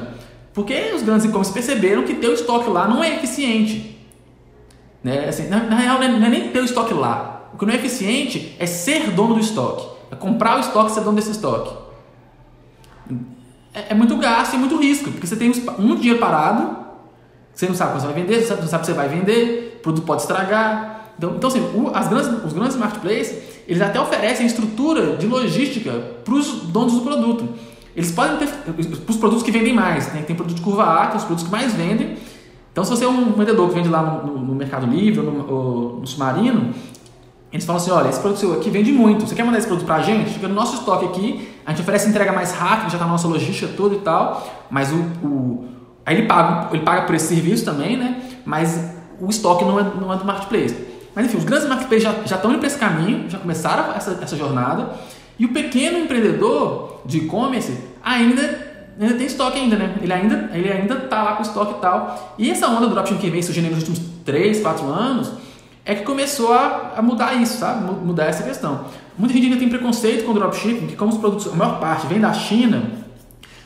Porque os grandes e-commerce perceberam que ter o estoque lá não é eficiente. Né? Assim, na, na, real, não é nem ter o estoque lá. O que não é eficiente é ser dono do estoque. É comprar o estoque e ser dono desse estoque. É, é muito gasto e muito risco. Porque você tem muito dinheiro parado, você não sabe quando você vai vender, você não sabe se você vai vender, o produto pode estragar. Então, então assim, o, as grandes, os grandes marketplaces eles até oferecem estrutura de logística para os donos do produto. Eles podem ter para os produtos que vendem mais. Né? Tem produto de curva A, que os produtos que mais vendem. Então, se você é um vendedor que vende lá no, no, Mercado Livre ou no, no, Submarino, eles falam assim: olha, esse produto seu aqui vende muito. Você quer mandar esse produto para a gente? Fica no nosso estoque aqui. A gente oferece entrega mais rápida, já está na nossa logística toda e tal. Mas o, o, aí ele paga, ele paga por esse serviço também, né? Mas o estoque não é, não é do marketplace. Mas enfim, os grandes marketplaces já, estão indo para esse caminho, já começaram essa, essa jornada. E o pequeno empreendedor de e-commerce ainda, ainda tem estoque ainda, né? Ele ainda ele ainda está lá com estoque e tal. E essa onda do dropshipping que vem surgindo nos últimos 3, 4 anos é que começou a, a mudar isso, sabe? Mudar essa questão. Muita gente ainda tem preconceito com o dropshipping, que como os produtos, a maior parte vem da China,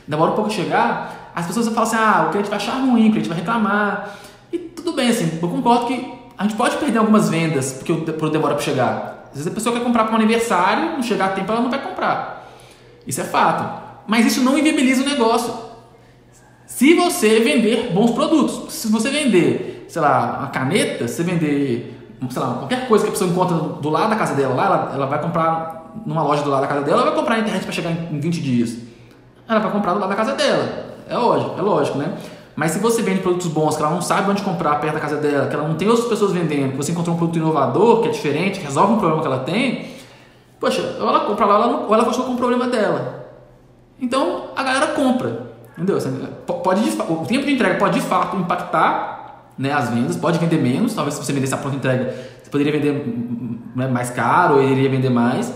demora um pouco a chegar, as pessoas falam assim, ah, o cliente vai achar ruim, o cliente vai reclamar. E tudo bem, assim, eu concordo que a gente pode perder algumas vendas porque o produto demora para chegar. Às vezes a pessoa quer comprar para um aniversário, não chegar a tempo, ela não vai comprar. Isso é fato. Mas isso não inviabiliza o negócio. Se você vender bons produtos, se você vender, sei lá, uma caneta, se você vender, sei lá, qualquer coisa que a pessoa encontra do lado da casa dela, lá, ela, ela vai comprar numa loja do lado da casa dela, ela vai comprar na internet para chegar em 20 dias. Ela vai comprar do lado da casa dela. É lógico, é lógico, né? Mas se você vende produtos bons, que ela não sabe onde comprar perto da casa dela, que ela não tem outras pessoas vendendo, que você encontrou um produto inovador, que é diferente, que resolve um problema que ela tem, poxa, ou ela compra lá ou ela continua com o problema dela. Então a galera compra. Entendeu? Pode, o tempo de entrega pode de fato impactar né, as vendas, pode vender menos, talvez se você vendesse a pronta entrega, você poderia vender né, mais caro ou iria vender mais,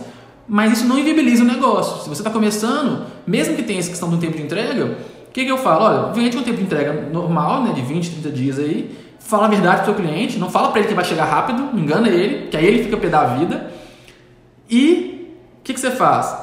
mas isso não inviabiliza o negócio. Se você está começando, mesmo que tenha essa questão do tempo de entrega, que, que eu falo? Olha, vende com tempo de entrega normal, né, de 20, 30 dias aí, fala a verdade pro seu cliente, não fala para ele que vai chegar rápido, engana ele, que aí ele fica pé da vida. E o que, que você faz?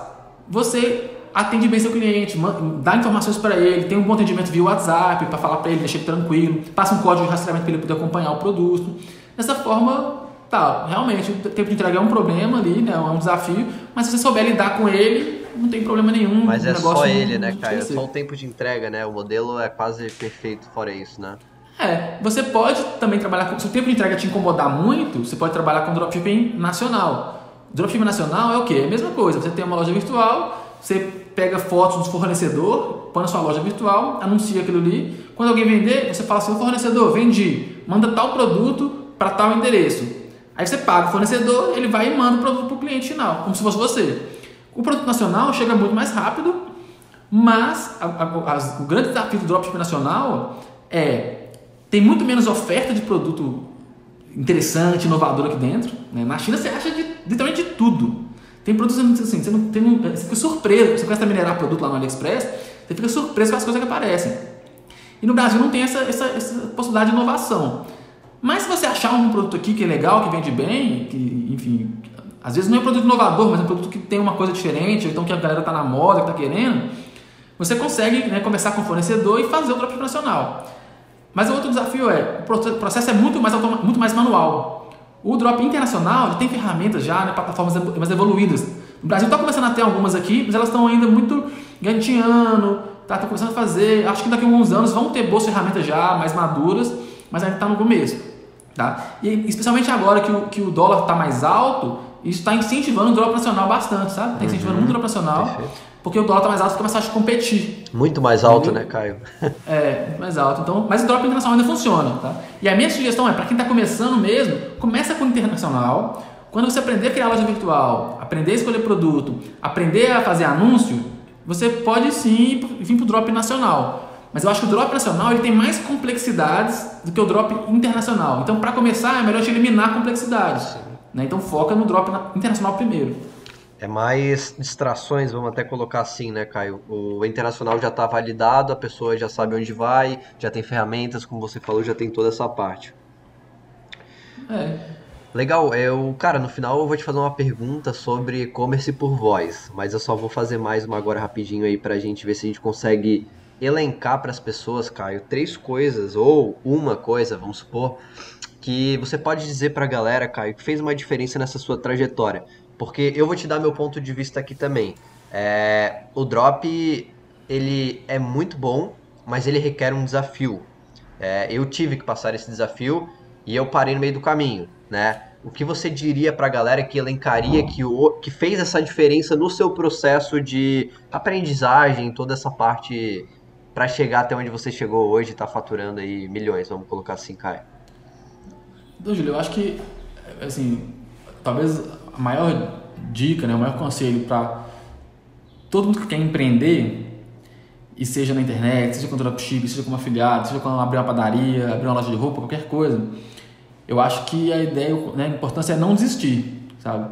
Você atende bem seu cliente, dá informações para ele, tem um bom atendimento via WhatsApp para falar para ele, deixa ele tranquilo, passa um código de rastreamento para ele poder acompanhar o produto. Dessa forma, tá, realmente o tempo de entrega é um problema ali, né, é um desafio, mas se você souber lidar com ele, não tem problema nenhum. Mas é só ele, né, Caio? É só o tempo de entrega, né? O modelo é quase perfeito fora isso, né? É, você pode também trabalhar com. Se o tempo de entrega te incomodar muito, você pode trabalhar com dropshipping nacional. Dropshipping nacional é o quê? É a mesma coisa. Você tem uma loja virtual, você pega fotos do fornecedor, põe na sua loja virtual, anuncia aquilo ali. Quando alguém vender, você fala assim: o fornecedor, vendi, manda tal produto para tal endereço. Aí você paga o fornecedor, ele vai e manda o produto para o cliente final, como se fosse você. O produto nacional chega muito mais rápido, mas a, a, a, o grande desafio do dropshipping nacional é tem muito menos oferta de produto interessante, inovador aqui dentro. Né? Na China você acha de, literalmente de tudo. Tem produtos assim, você, não, tem, você fica surpreso, você começa a minerar produto lá no AliExpress, você fica surpreso com as coisas que aparecem. E no Brasil não tem essa, essa, essa possibilidade de inovação. Mas se você achar um produto aqui que é legal, que vende bem, que, enfim, às vezes não é um produto inovador, mas é um produto que tem uma coisa diferente, ou então que a galera está na moda, que está querendo. Você consegue né, conversar com o fornecedor e fazer o dropship nacional. Mas o outro desafio é, o processo é muito mais, muito mais manual. O drop internacional tem ferramentas já, né, plataformas mais evoluídas. O Brasil está começando a ter algumas aqui, mas elas estão ainda muito gantiano, tá, tá começando a fazer. Acho que daqui a alguns anos vão ter boas ferramentas já, mais maduras, mas ainda está no começo. Tá? E especialmente agora que o, que o dólar está mais alto, isso está incentivando o drop nacional bastante, sabe? Está incentivando uhum. muito o drop nacional. Perfeito porque o dólar está mais alto, fica mais fácil de competir. Muito mais alto, entendeu? né, Caio? é, muito mais alto. Então, mas o drop internacional ainda funciona, tá? E a minha sugestão é, para quem está começando mesmo, começa com o internacional. Quando você aprender a criar loja virtual, aprender a escolher produto, aprender a fazer anúncio, você pode sim vir para o drop nacional. Mas eu acho que o drop nacional ele tem mais complexidades do que o drop internacional. Então, para começar, é melhor te eliminar complexidades. Né? Então, foca no drop internacional primeiro. É mais distrações, vamos até colocar assim, né, Caio? O internacional já está validado, a pessoa já sabe onde vai, já tem ferramentas, como você falou, já tem toda essa parte. É. Legal, eu, cara, no final eu vou te fazer uma pergunta sobre e-commerce por voz, mas eu só vou fazer mais uma agora rapidinho aí pra gente ver se a gente consegue elencar para as pessoas, Caio, três coisas ou uma coisa, vamos supor, que você pode dizer para a galera, Caio, que fez uma diferença nessa sua trajetória. Porque eu vou te dar meu ponto de vista aqui também. É, o drop, ele é muito bom, mas ele requer um desafio. É, eu tive que passar esse desafio e eu parei no meio do caminho, né? O que você diria para a galera que elencaria que, o, que fez essa diferença no seu processo de aprendizagem, toda essa parte para chegar até onde você chegou hoje e tá faturando aí milhões, vamos colocar assim, Caio? Então, Júlio, eu acho que, assim, talvez a maior dica, né, o maior conselho para todo mundo que quer empreender, e seja na internet, seja com dropship, seja como afiliado, seja quando abrir uma padaria, abrir uma loja de roupa, qualquer coisa, eu acho que a ideia, né, a importância é não desistir, sabe?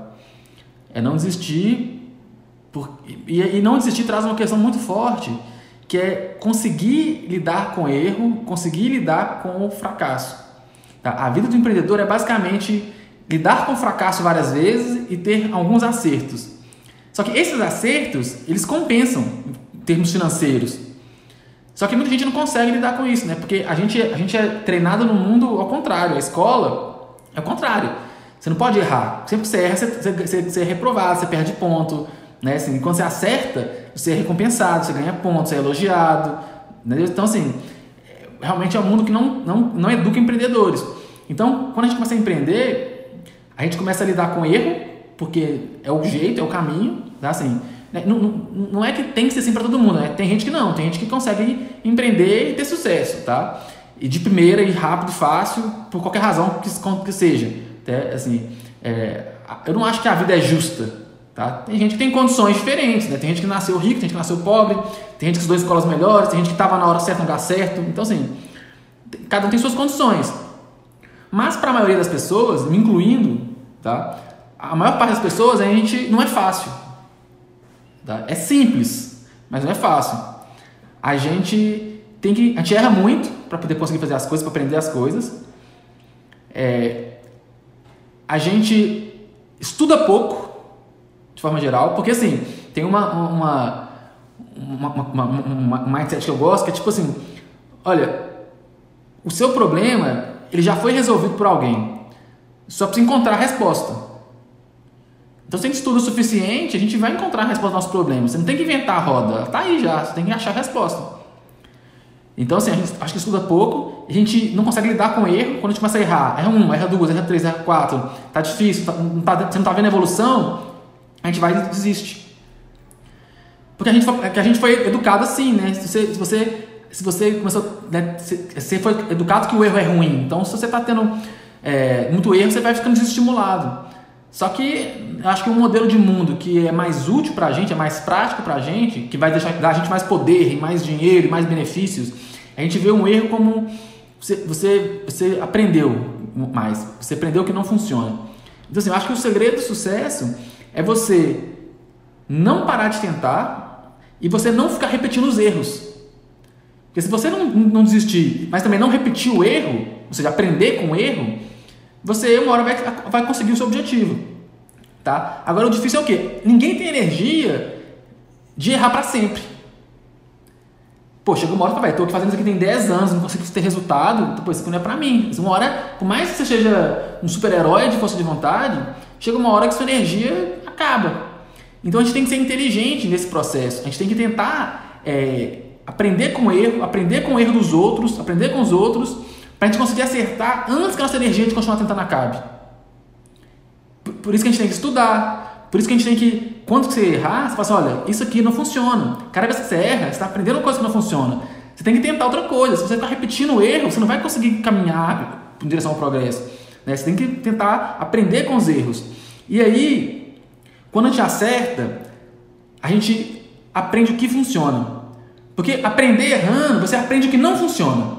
É não desistir, por, e, e não desistir traz uma questão muito forte, que é conseguir lidar com erro, conseguir lidar com o fracasso. Tá? A vida do empreendedor é basicamente lidar com fracasso várias vezes e ter alguns acertos. Só que esses acertos, eles compensam em termos financeiros. Só que muita gente não consegue lidar com isso, né? Porque a gente, a gente é treinado no mundo ao contrário. A escola é o contrário. Você não pode errar. Sempre que você erra, você, você, você é reprovado, você perde ponto. Né? Assim, quando você acerta, você é recompensado, você ganha pontos, você é elogiado. Entendeu? Então, assim, realmente é um mundo que não, não, não educa empreendedores. Então, quando a gente começa a empreender, a gente começa a lidar com erro, porque é o jeito, é o caminho, tá? assim, né? não, não, não é que tem que ser assim para todo mundo, né? tem gente que não, tem gente que consegue empreender e ter sucesso, tá? E de primeira, e rápido, fácil, por qualquer razão que, que seja. Assim, é, eu não acho que a vida é justa, tá? Tem gente que tem condições diferentes, né? Tem gente que nasceu rico, tem gente que nasceu pobre, tem gente que estudou escolas melhores, tem gente que estava na hora certa no lugar certo. Então, assim, cada um tem suas condições. Mas para a maioria das pessoas, me incluindo, Tá? A maior parte das pessoas a gente não é fácil. Tá? É simples, mas não é fácil. A gente tem que. A gente erra muito para poder conseguir fazer as coisas, para aprender as coisas. É, a gente estuda pouco, de forma geral, porque assim, tem uma, uma, uma, uma mindset que eu gosto, que é tipo assim, olha, o seu problema ele já foi resolvido por alguém. Só precisa encontrar a resposta. Então, se a gente estuda o suficiente, a gente vai encontrar a resposta dos nossos problemas. Você não tem que inventar a roda, está aí já, você tem que achar a resposta. Então, assim, a gente acho que estuda pouco, a gente não consegue lidar com erro quando a gente começa a errar. Erra um, erra duas, erra três, erra quatro, tá difícil, tá, não tá, você não está vendo evolução, a gente vai e desiste. Porque a gente, foi, a gente foi educado assim, né? Se você, se você, se você começou, né, você foi educado que o erro é ruim. Então, se você está tendo é, muito erro, você vai ficando desestimulado. Só que acho que um modelo de mundo que é mais útil para a gente, é mais prático para a gente, que vai deixar, dar a gente mais poder, mais dinheiro, mais benefícios, a gente vê um erro como você, você, você aprendeu mais, você aprendeu que não funciona. Então, assim, eu acho que o segredo do sucesso é você não parar de tentar e você não ficar repetindo os erros. Porque se você não, não desistir, mas também não repetir o erro, ou seja, aprender com o erro, você uma hora vai, vai conseguir o seu objetivo. Tá? Agora o difícil é o quê? Ninguém tem energia de errar para sempre. Pô, chega uma hora e fala, tô aqui fazendo isso aqui tem 10 anos, não consigo ter resultado, pô, isso aqui não é pra mim. Uma hora, por mais que você seja um super-herói de força de vontade, chega uma hora que sua energia acaba. Então a gente tem que ser inteligente nesse processo. A gente tem que tentar é, aprender com o erro, aprender com o erro dos outros, aprender com os outros, para a gente conseguir acertar antes que a nossa energia de continuar tentando acabe. Por, por isso que a gente tem que estudar, por isso que a gente tem que, quando você errar, você fala assim, olha, isso aqui não funciona. Cada vez que você erra, você está aprendendo coisa que não funciona. Você tem que tentar outra coisa. Se você está repetindo o erro, você não vai conseguir caminhar em direção ao progresso. Né? Você tem que tentar aprender com os erros. E aí, quando a gente acerta, a gente aprende o que funciona. Porque aprender errando, você aprende o que não funciona.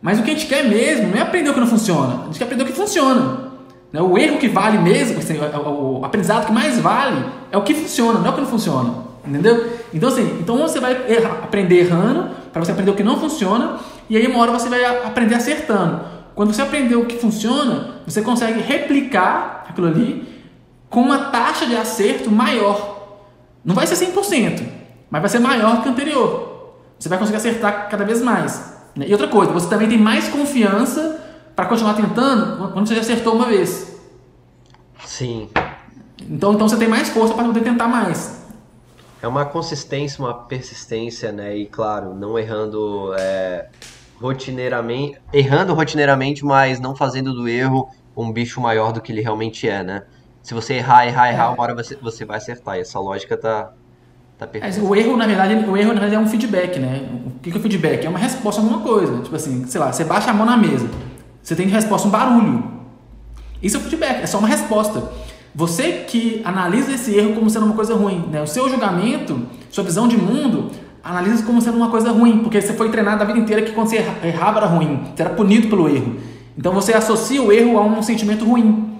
Mas o que a gente quer mesmo não é aprender o que não funciona, a gente quer aprender o que funciona. Né? O erro que vale mesmo, assim, o aprendizado que mais vale é o que funciona, não é o que não funciona. Entendeu? Então, assim, então você vai errar, aprender errando para você aprender o que não funciona, e aí uma hora você vai aprender acertando. Quando você aprender o que funciona, você consegue replicar aquilo ali com uma taxa de acerto maior. Não vai ser 100%, mas vai ser maior que o anterior. Você vai conseguir acertar cada vez mais. Né? E outra coisa, você também tem mais confiança para continuar tentando quando você já acertou uma vez. Sim. Então, então você tem mais força para poder tentar mais. É uma consistência, uma persistência, né? E claro, não errando é, rotineiramente, errando rotineiramente, mas não fazendo do erro um bicho maior do que ele realmente é, né? Se você errar, errar, errar, é. uma hora você, você vai acertar. E essa lógica tá, tá perfeita. o erro, na verdade, o erro na verdade é um feedback, né? O que é o feedback? É uma resposta a alguma coisa. Tipo assim, sei lá, você baixa a mão na mesa, você tem resposta um barulho. Isso é o feedback, é só uma resposta. Você que analisa esse erro como sendo uma coisa ruim, né? O seu julgamento, sua visão de mundo, analisa como sendo uma coisa ruim, porque você foi treinado a vida inteira que quando você errava era ruim, você era punido pelo erro. Então você associa o erro a um sentimento ruim.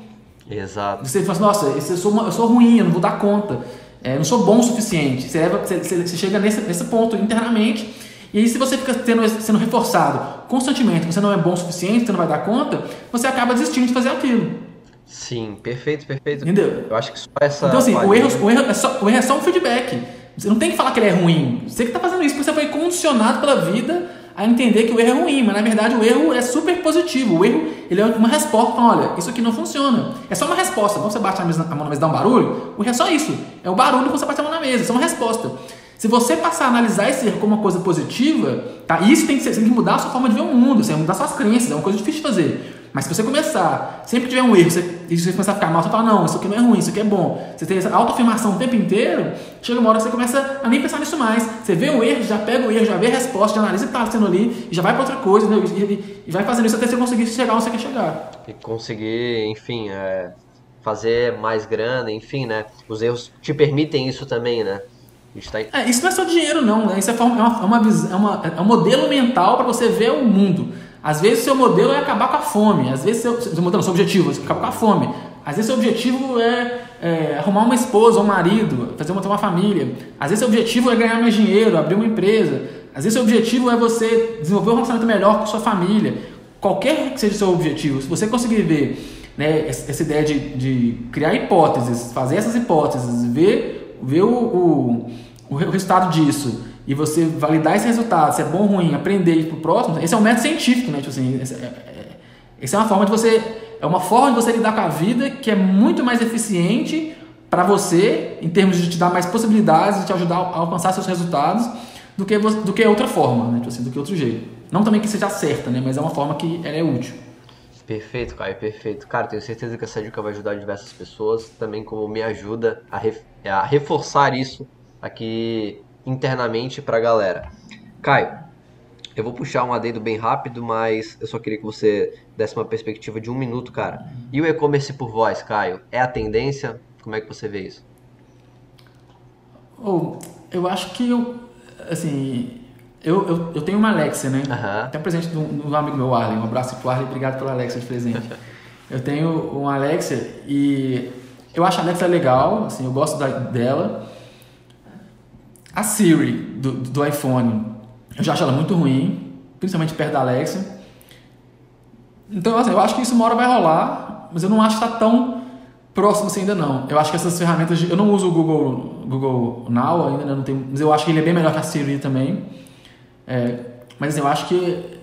Exato. Você fala assim, nossa, eu sou, uma, eu sou ruim, eu não vou dar conta, é, não sou bom o suficiente. Você, leva, você, você chega nesse, nesse ponto internamente, e aí se você fica tendo, sendo reforçado constantemente você não é bom o suficiente, você não vai dar conta, você acaba desistindo de fazer aquilo. Sim, perfeito, perfeito. Entendeu? Eu acho que só essa. Então, assim, o erro, o, erro é só, o erro é só um feedback. Você não tem que falar que ele é ruim. Você que está fazendo isso porque você foi condicionado pela vida a entender que o erro é ruim, mas na verdade o erro é super positivo. O erro ele é uma resposta olha, isso aqui não funciona. É só uma resposta. Quando você bate a, mesa, a mão na mesa e dá um barulho, o erro é só isso. É o barulho que você bate a mão na mesa, é só uma resposta. Se você passar a analisar esse erro como uma coisa positiva, tá? isso tem que, ser, tem que mudar a sua forma de ver o mundo, tem que mudar suas crenças, é uma coisa difícil de fazer. Mas se você começar, sempre que tiver um erro, você, e você começar a ficar mal, você fala, não, isso aqui não é ruim, isso aqui é bom. Você tem essa autoafirmação o tempo inteiro, chega uma hora que você começa a nem pensar nisso mais. Você vê o erro, já pega o erro, já vê a resposta, já analisa o que está sendo ali, e já vai para outra coisa, né? e, e, vai fazendo isso até você conseguir chegar onde você quer chegar. E conseguir, enfim, é, fazer mais grana, enfim, né? Os erros te permitem isso também, né? Tá... É, isso não é só dinheiro, não. Né? Isso é, uma, é, uma, é, uma, é um modelo mental para você ver o mundo. Às vezes seu modelo é acabar com a fome, às vezes seu, seu modelo, seu objetivo é acabar com a fome. Às vezes seu objetivo é, é arrumar uma esposa, um marido, fazer uma, uma família. Às vezes seu objetivo é ganhar mais dinheiro, abrir uma empresa. Às vezes seu objetivo é você desenvolver um relacionamento melhor com sua família. Qualquer que seja o seu objetivo, se você conseguir ver né, essa ideia de, de criar hipóteses, fazer essas hipóteses, ver, ver o, o, o resultado disso e você validar esse resultado, se é bom ou ruim, aprender e ir pro próximo, esse é um método científico, né? Tipo assim, esse é, é, essa é uma forma de você, é uma forma de você lidar com a vida que é muito mais eficiente para você, em termos de te dar mais possibilidades, de te ajudar a alcançar seus resultados, do que, do que outra forma, né? Tipo assim, do que outro jeito. Não também que seja certa, né? Mas é uma forma que ela é útil. Perfeito, Caio, perfeito. Cara, tenho certeza que essa dica vai ajudar diversas pessoas, também como me ajuda a, ref, a reforçar isso aqui internamente para a galera. Caio, eu vou puxar um adendo bem rápido, mas eu só queria que você desse uma perspectiva de um minuto, cara. E o e-commerce por voz, Caio? É a tendência? Como é que você vê isso? Oh, eu acho que eu, assim, eu, eu, eu tenho uma Alexa, né? Uhum. Tem um presente do, do amigo meu, Arlen. Um abraço pro Arlen, obrigado pela Alexa de presente. eu tenho uma Alexa e eu acho a Alexa legal, assim, eu gosto da, dela. A Siri do, do iPhone, eu já acho ela muito ruim, principalmente perto da Alexa. Então, assim, eu acho que isso uma hora vai rolar, mas eu não acho que está tão próximo assim ainda não. Eu acho que essas ferramentas, de, eu não uso o Google, Google Now ainda, né, não tenho, mas eu acho que ele é bem melhor que a Siri também. É, mas assim, eu acho que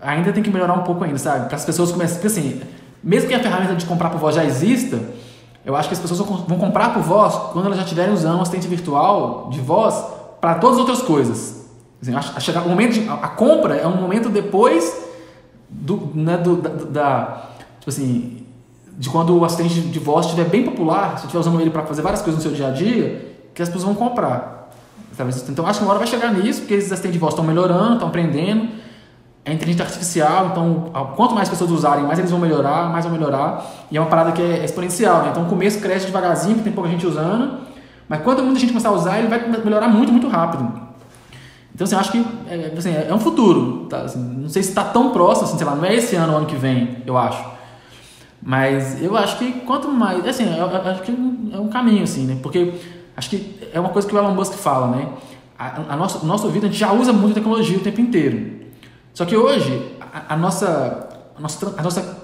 ainda tem que melhorar um pouco ainda, sabe? Para as pessoas começarem. Porque assim, mesmo que a ferramenta de comprar por voz já exista, eu acho que as pessoas vão comprar por voz quando elas já estiverem usando um assistente virtual de voz para todas as outras coisas. Chegar, o momento de, a, a, compra é um momento depois do, né, do, da, da, tipo assim, de quando o assistente de voz estiver bem popular, se estiver usando ele para fazer várias coisas no seu dia a dia, que as pessoas vão comprar. Então acho que uma hora vai chegar nisso, porque esses assistentes de voz estão melhorando, estão aprendendo. É inteligência artificial, então quanto mais pessoas usarem, mais eles vão melhorar, mais vão melhorar. E é uma parada que é exponencial, né? Então o começo cresce devagarzinho, porque tem pouca gente usando. Mas quando muita gente começar a usar, ele vai melhorar muito, muito rápido. Então, assim, eu acho que é, assim, é um futuro. Tá? Assim, não sei se está tão próximo, assim, sei lá, não é esse ano ou ano que vem, eu acho. Mas eu acho que quanto mais. Assim, eu, eu acho que é um caminho, assim, né? Porque acho que é uma coisa que o Elon Musk fala, né? A, a nossa, o nosso vida, a gente já usa muito tecnologia o tempo inteiro. Só que hoje, a, a, nossa, a, nossa, a nossa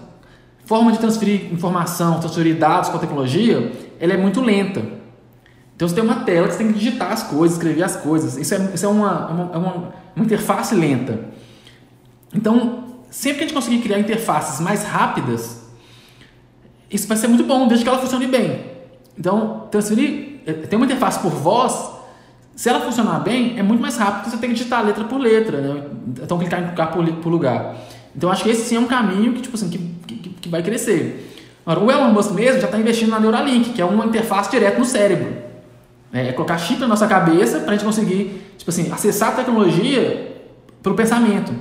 forma de transferir informação, transferir dados com a tecnologia, ela é muito lenta. Então você tem uma tela que você tem que digitar as coisas, escrever as coisas. Isso é, isso é, uma, é é uma, uma interface lenta. Então, sempre que a gente conseguir criar interfaces mais rápidas, isso vai ser muito bom, desde que ela funcione bem. Então, transferir, eh, tem uma interface por voz, se ela funcionar bem, é muito mais rápido, você tem que digitar letra por letra, né? então clicar em lugar por, lugar. Então, acho que esse sim é um caminho que, tipo assim, que, que, que vai crescer. Agora, o Elon Musk mesmo já está investindo na Neuralink, que é uma interface direto no cérebro. É, é colocar chip na nossa cabeça para a gente conseguir, tipo assim, acessar a tecnologia pelo pensamento.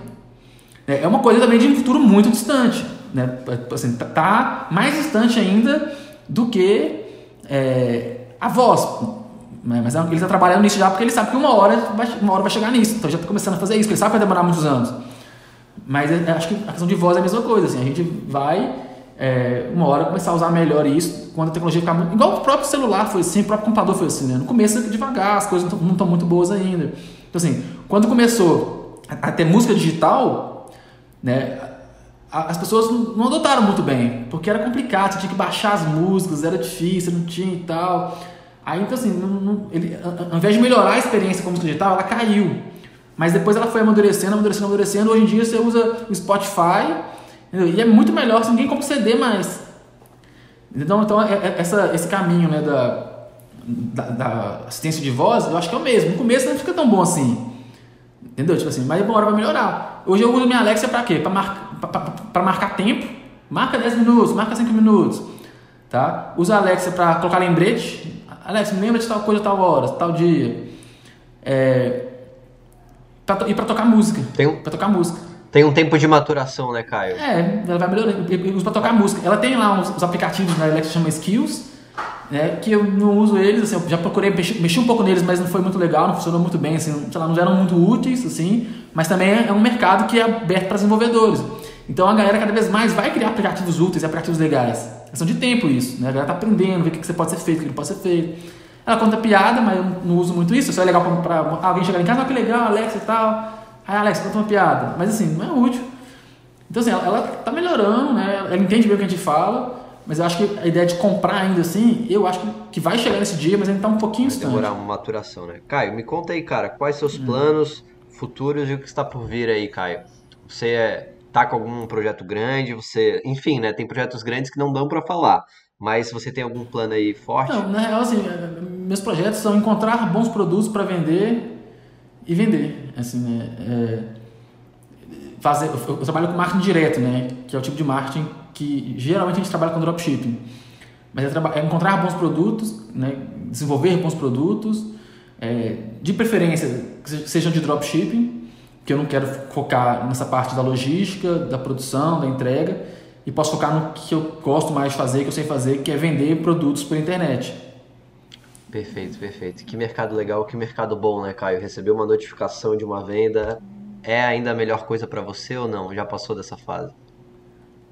É, é uma coisa também de um futuro muito distante. Né? Assim, tá, tá mais distante ainda do que é, a voz. Né? Mas ele está trabalhando nisso já porque ele sabe que uma hora, vai, uma hora vai chegar nisso. Então já está começando a fazer isso, porque ele sabe que vai demorar muitos anos. Mas é, acho que a questão de voz é a mesma coisa. Assim, a gente vai, é, uma hora, começar a usar melhor isso quando a tecnologia ficar. Igual o próprio celular foi assim, o próprio computador foi assim. Né? No começo, devagar, as coisas não estão muito boas ainda. Então, assim, quando começou a ter música digital, né, as pessoas não adotaram muito bem, porque era complicado, você tinha que baixar as músicas, era difícil, não tinha e tal. Aí, então, assim, não, não, ele, ao invés de melhorar a experiência com música digital, ela caiu. Mas depois ela foi amadurecendo, amadurecendo, amadurecendo. Hoje em dia você usa o Spotify entendeu? e é muito melhor, se ninguém compra CD mais. Então, então é, é, essa, esse caminho né, da, da, da, assistência de voz, eu acho que é o mesmo. No começo não fica tão bom assim. Entendeu? Tipo assim, mas uma hora vai melhorar. Hoje eu uso minha Alexa para quê? Para mar, marcar tempo. Marca 10 minutos, marca 5 minutos. Tá? Usa a Alexa para colocar lembrete. Alexa, me lembra de tal coisa, tal hora, tal dia. É, pra, e para tocar música. Tem um, para tocar música. Tem um tempo de maturação, né, Caio? É, ela vai melhorando. Eu uso para tocar música. Ela tem lá uns, uns aplicativos na Alexa que chama Skills né, que eu não uso eles, assim, eu já procurei mexer, mexi um pouco neles, mas não foi muito legal, não funcionou muito bem, assim, sei lá, não eram muito úteis, assim, mas também é um mercado que é aberto para desenvolvedores. Então a galera cada vez mais vai criar aplicativos úteis e aplicativos legais. Questão de tempo isso, né? A galera tá aprendendo, ver o que, que pode ser feito, o que não pode ser feito. Ela conta piada, mas eu não uso muito isso, só é legal para alguém chegar em casa, ah, que legal, Alex e tal. Aí, Alex, conta uma piada. Mas assim, não é útil. Então assim, ela, ela tá melhorando, né? Ela entende bem o que a gente fala, mas eu acho que a ideia de comprar ainda assim, eu acho que vai chegar nesse dia, mas ainda está um pouquinho vai distante. demorar uma maturação, né? Caio, me conta aí, cara, quais seus hum. planos futuros e o que está por vir aí, Caio? Você é, tá com algum projeto grande? Você, enfim, né? Tem projetos grandes que não dão para falar. Mas você tem algum plano aí forte? Não, na real, assim, meus projetos são encontrar bons produtos para vender e vender. Assim, né? É, fazer, eu, eu trabalho com marketing direto, né? Que é o tipo de marketing que geralmente a gente trabalha com dropshipping. Mas é, é encontrar bons produtos, né, desenvolver bons produtos, é, de preferência que sejam de dropshipping, que eu não quero focar nessa parte da logística, da produção, da entrega, e posso focar no que eu gosto mais de fazer, que eu sei fazer, que é vender produtos por internet. Perfeito, perfeito. Que mercado legal, que mercado bom, né, Caio? Receber uma notificação de uma venda é ainda a melhor coisa para você ou não? Já passou dessa fase?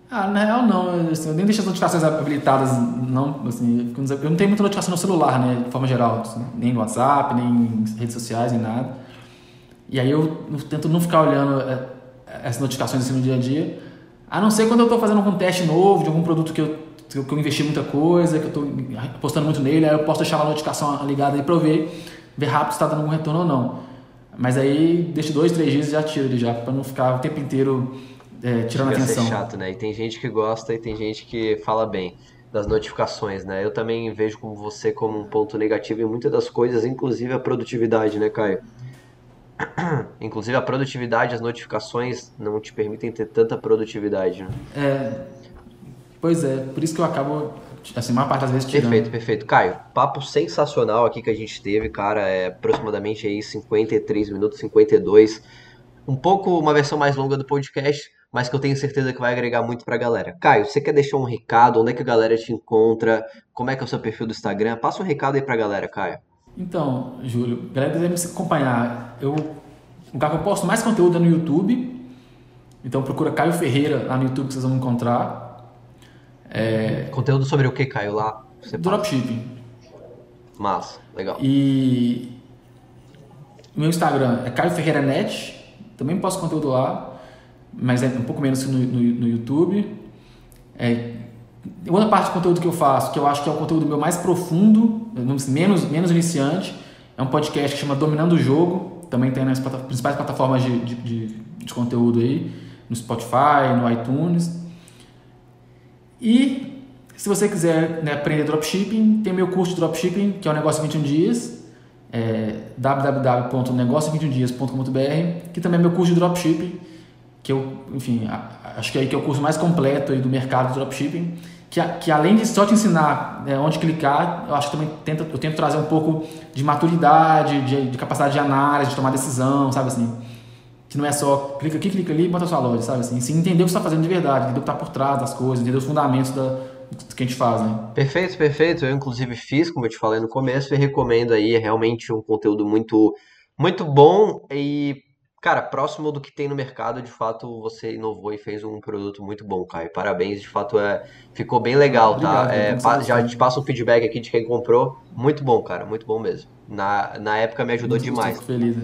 Ah, na real não, assim, eu nem deixo as notificações habilitadas, não, assim, eu não tenho muita notificação no celular, né, de forma geral, assim, nem no WhatsApp, nem em redes sociais, nem nada. E aí eu tento não ficar olhando é, essas notificações assim no dia a dia, a não ser quando eu estou fazendo algum teste novo de algum produto que eu, que eu investi muita coisa, que eu estou apostando muito nele, aí eu posso deixar a notificação ligada aí para eu ver, ver rápido se está dando algum retorno ou não. Mas aí deixa dois, três dias e já tira ele já, pra não ficar o tempo inteiro é, tirando Fica atenção. ser chato, né? E tem gente que gosta e tem gente que fala bem das notificações, né? Eu também vejo como você como um ponto negativo em muitas das coisas, inclusive a produtividade, né, Caio? Inclusive a produtividade, as notificações não te permitem ter tanta produtividade, né? É, pois é, por isso que eu acabo, assim, a maior parte das vezes tirando. Perfeito, perfeito. Caio, papo sensacional aqui que a gente teve, cara, é aproximadamente aí 53 minutos, 52. Um pouco uma versão mais longa do podcast, mas que eu tenho certeza que vai agregar muito pra galera. Caio, você quer deixar um recado? Onde é que a galera te encontra? Como é que é o seu perfil do Instagram? Passa um recado aí pra galera, Caio. Então, Júlio, galera quiser me acompanhar, eu, o lugar que eu posto mais conteúdo é no YouTube. Então procura Caio Ferreira lá no YouTube que vocês vão encontrar. É, Conteúdo sobre o que, Caio, lá? Dropshipping. Massa, legal. E meu Instagram é Caio Ferreira Net. Também posto conteúdo lá, mas é um pouco menos que no, no, no YouTube. É, outra parte do conteúdo que eu faço, que eu acho que é o conteúdo meu mais profundo, menos, menos iniciante, é um podcast que chama Dominando o Jogo. Também tem nas principais plataformas de, de, de, conteúdo aí, no Spotify, no iTunes. E se você quiser né, aprender dropshipping, tem meu curso de dropshipping, que é o Negócio em 21 Dias, é www.negócio21dias.com.br, que também é meu curso de dropshipping, que eu, enfim, acho que é aí que é o curso mais completo aí do mercado de dropshipping, que, que além de só te ensinar né, onde clicar, eu acho que também tenta, eu tento trazer um pouco de maturidade, de, de capacidade de análise, de tomar decisão, sabe assim? Que não é só clica aqui, clica ali e bota a sua loja, sabe assim? Sim, entender o que você está fazendo de verdade, entender o que está por trás das coisas, entender os fundamentos da, que a gente faz, né? Perfeito, perfeito. Eu inclusive fiz, como eu te falei no começo, e recomendo aí, é realmente um conteúdo muito muito bom e cara, próximo do que tem no mercado, de fato, você inovou e fez um produto muito bom, Caio. Parabéns, de fato é ficou bem legal, tá? Obrigado, É, muito pa- já te passo um feedback aqui de quem comprou. Muito bom, cara, muito bom mesmo. Na, na época me ajudou demais. Fico feliz, né?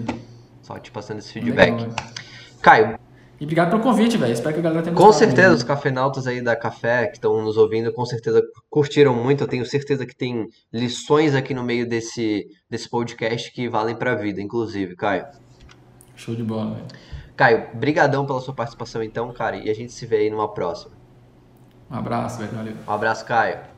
Só te passando esse Legal, feedback. né? Caio, E obrigado pelo convite, velho. Espero que a galera tenha Com gostado certeza, mesmo. os cafenautas aí da Café que estão nos ouvindo, com certeza curtiram muito. Eu tenho certeza que tem lições aqui no meio desse, desse podcast que valem pra vida, inclusive, Caio. Show de bola, velho. Caio, brigadão pela sua participação então, cara, e a gente se vê aí numa próxima. Um abraço, velho. Valeu. Um abraço, Caio.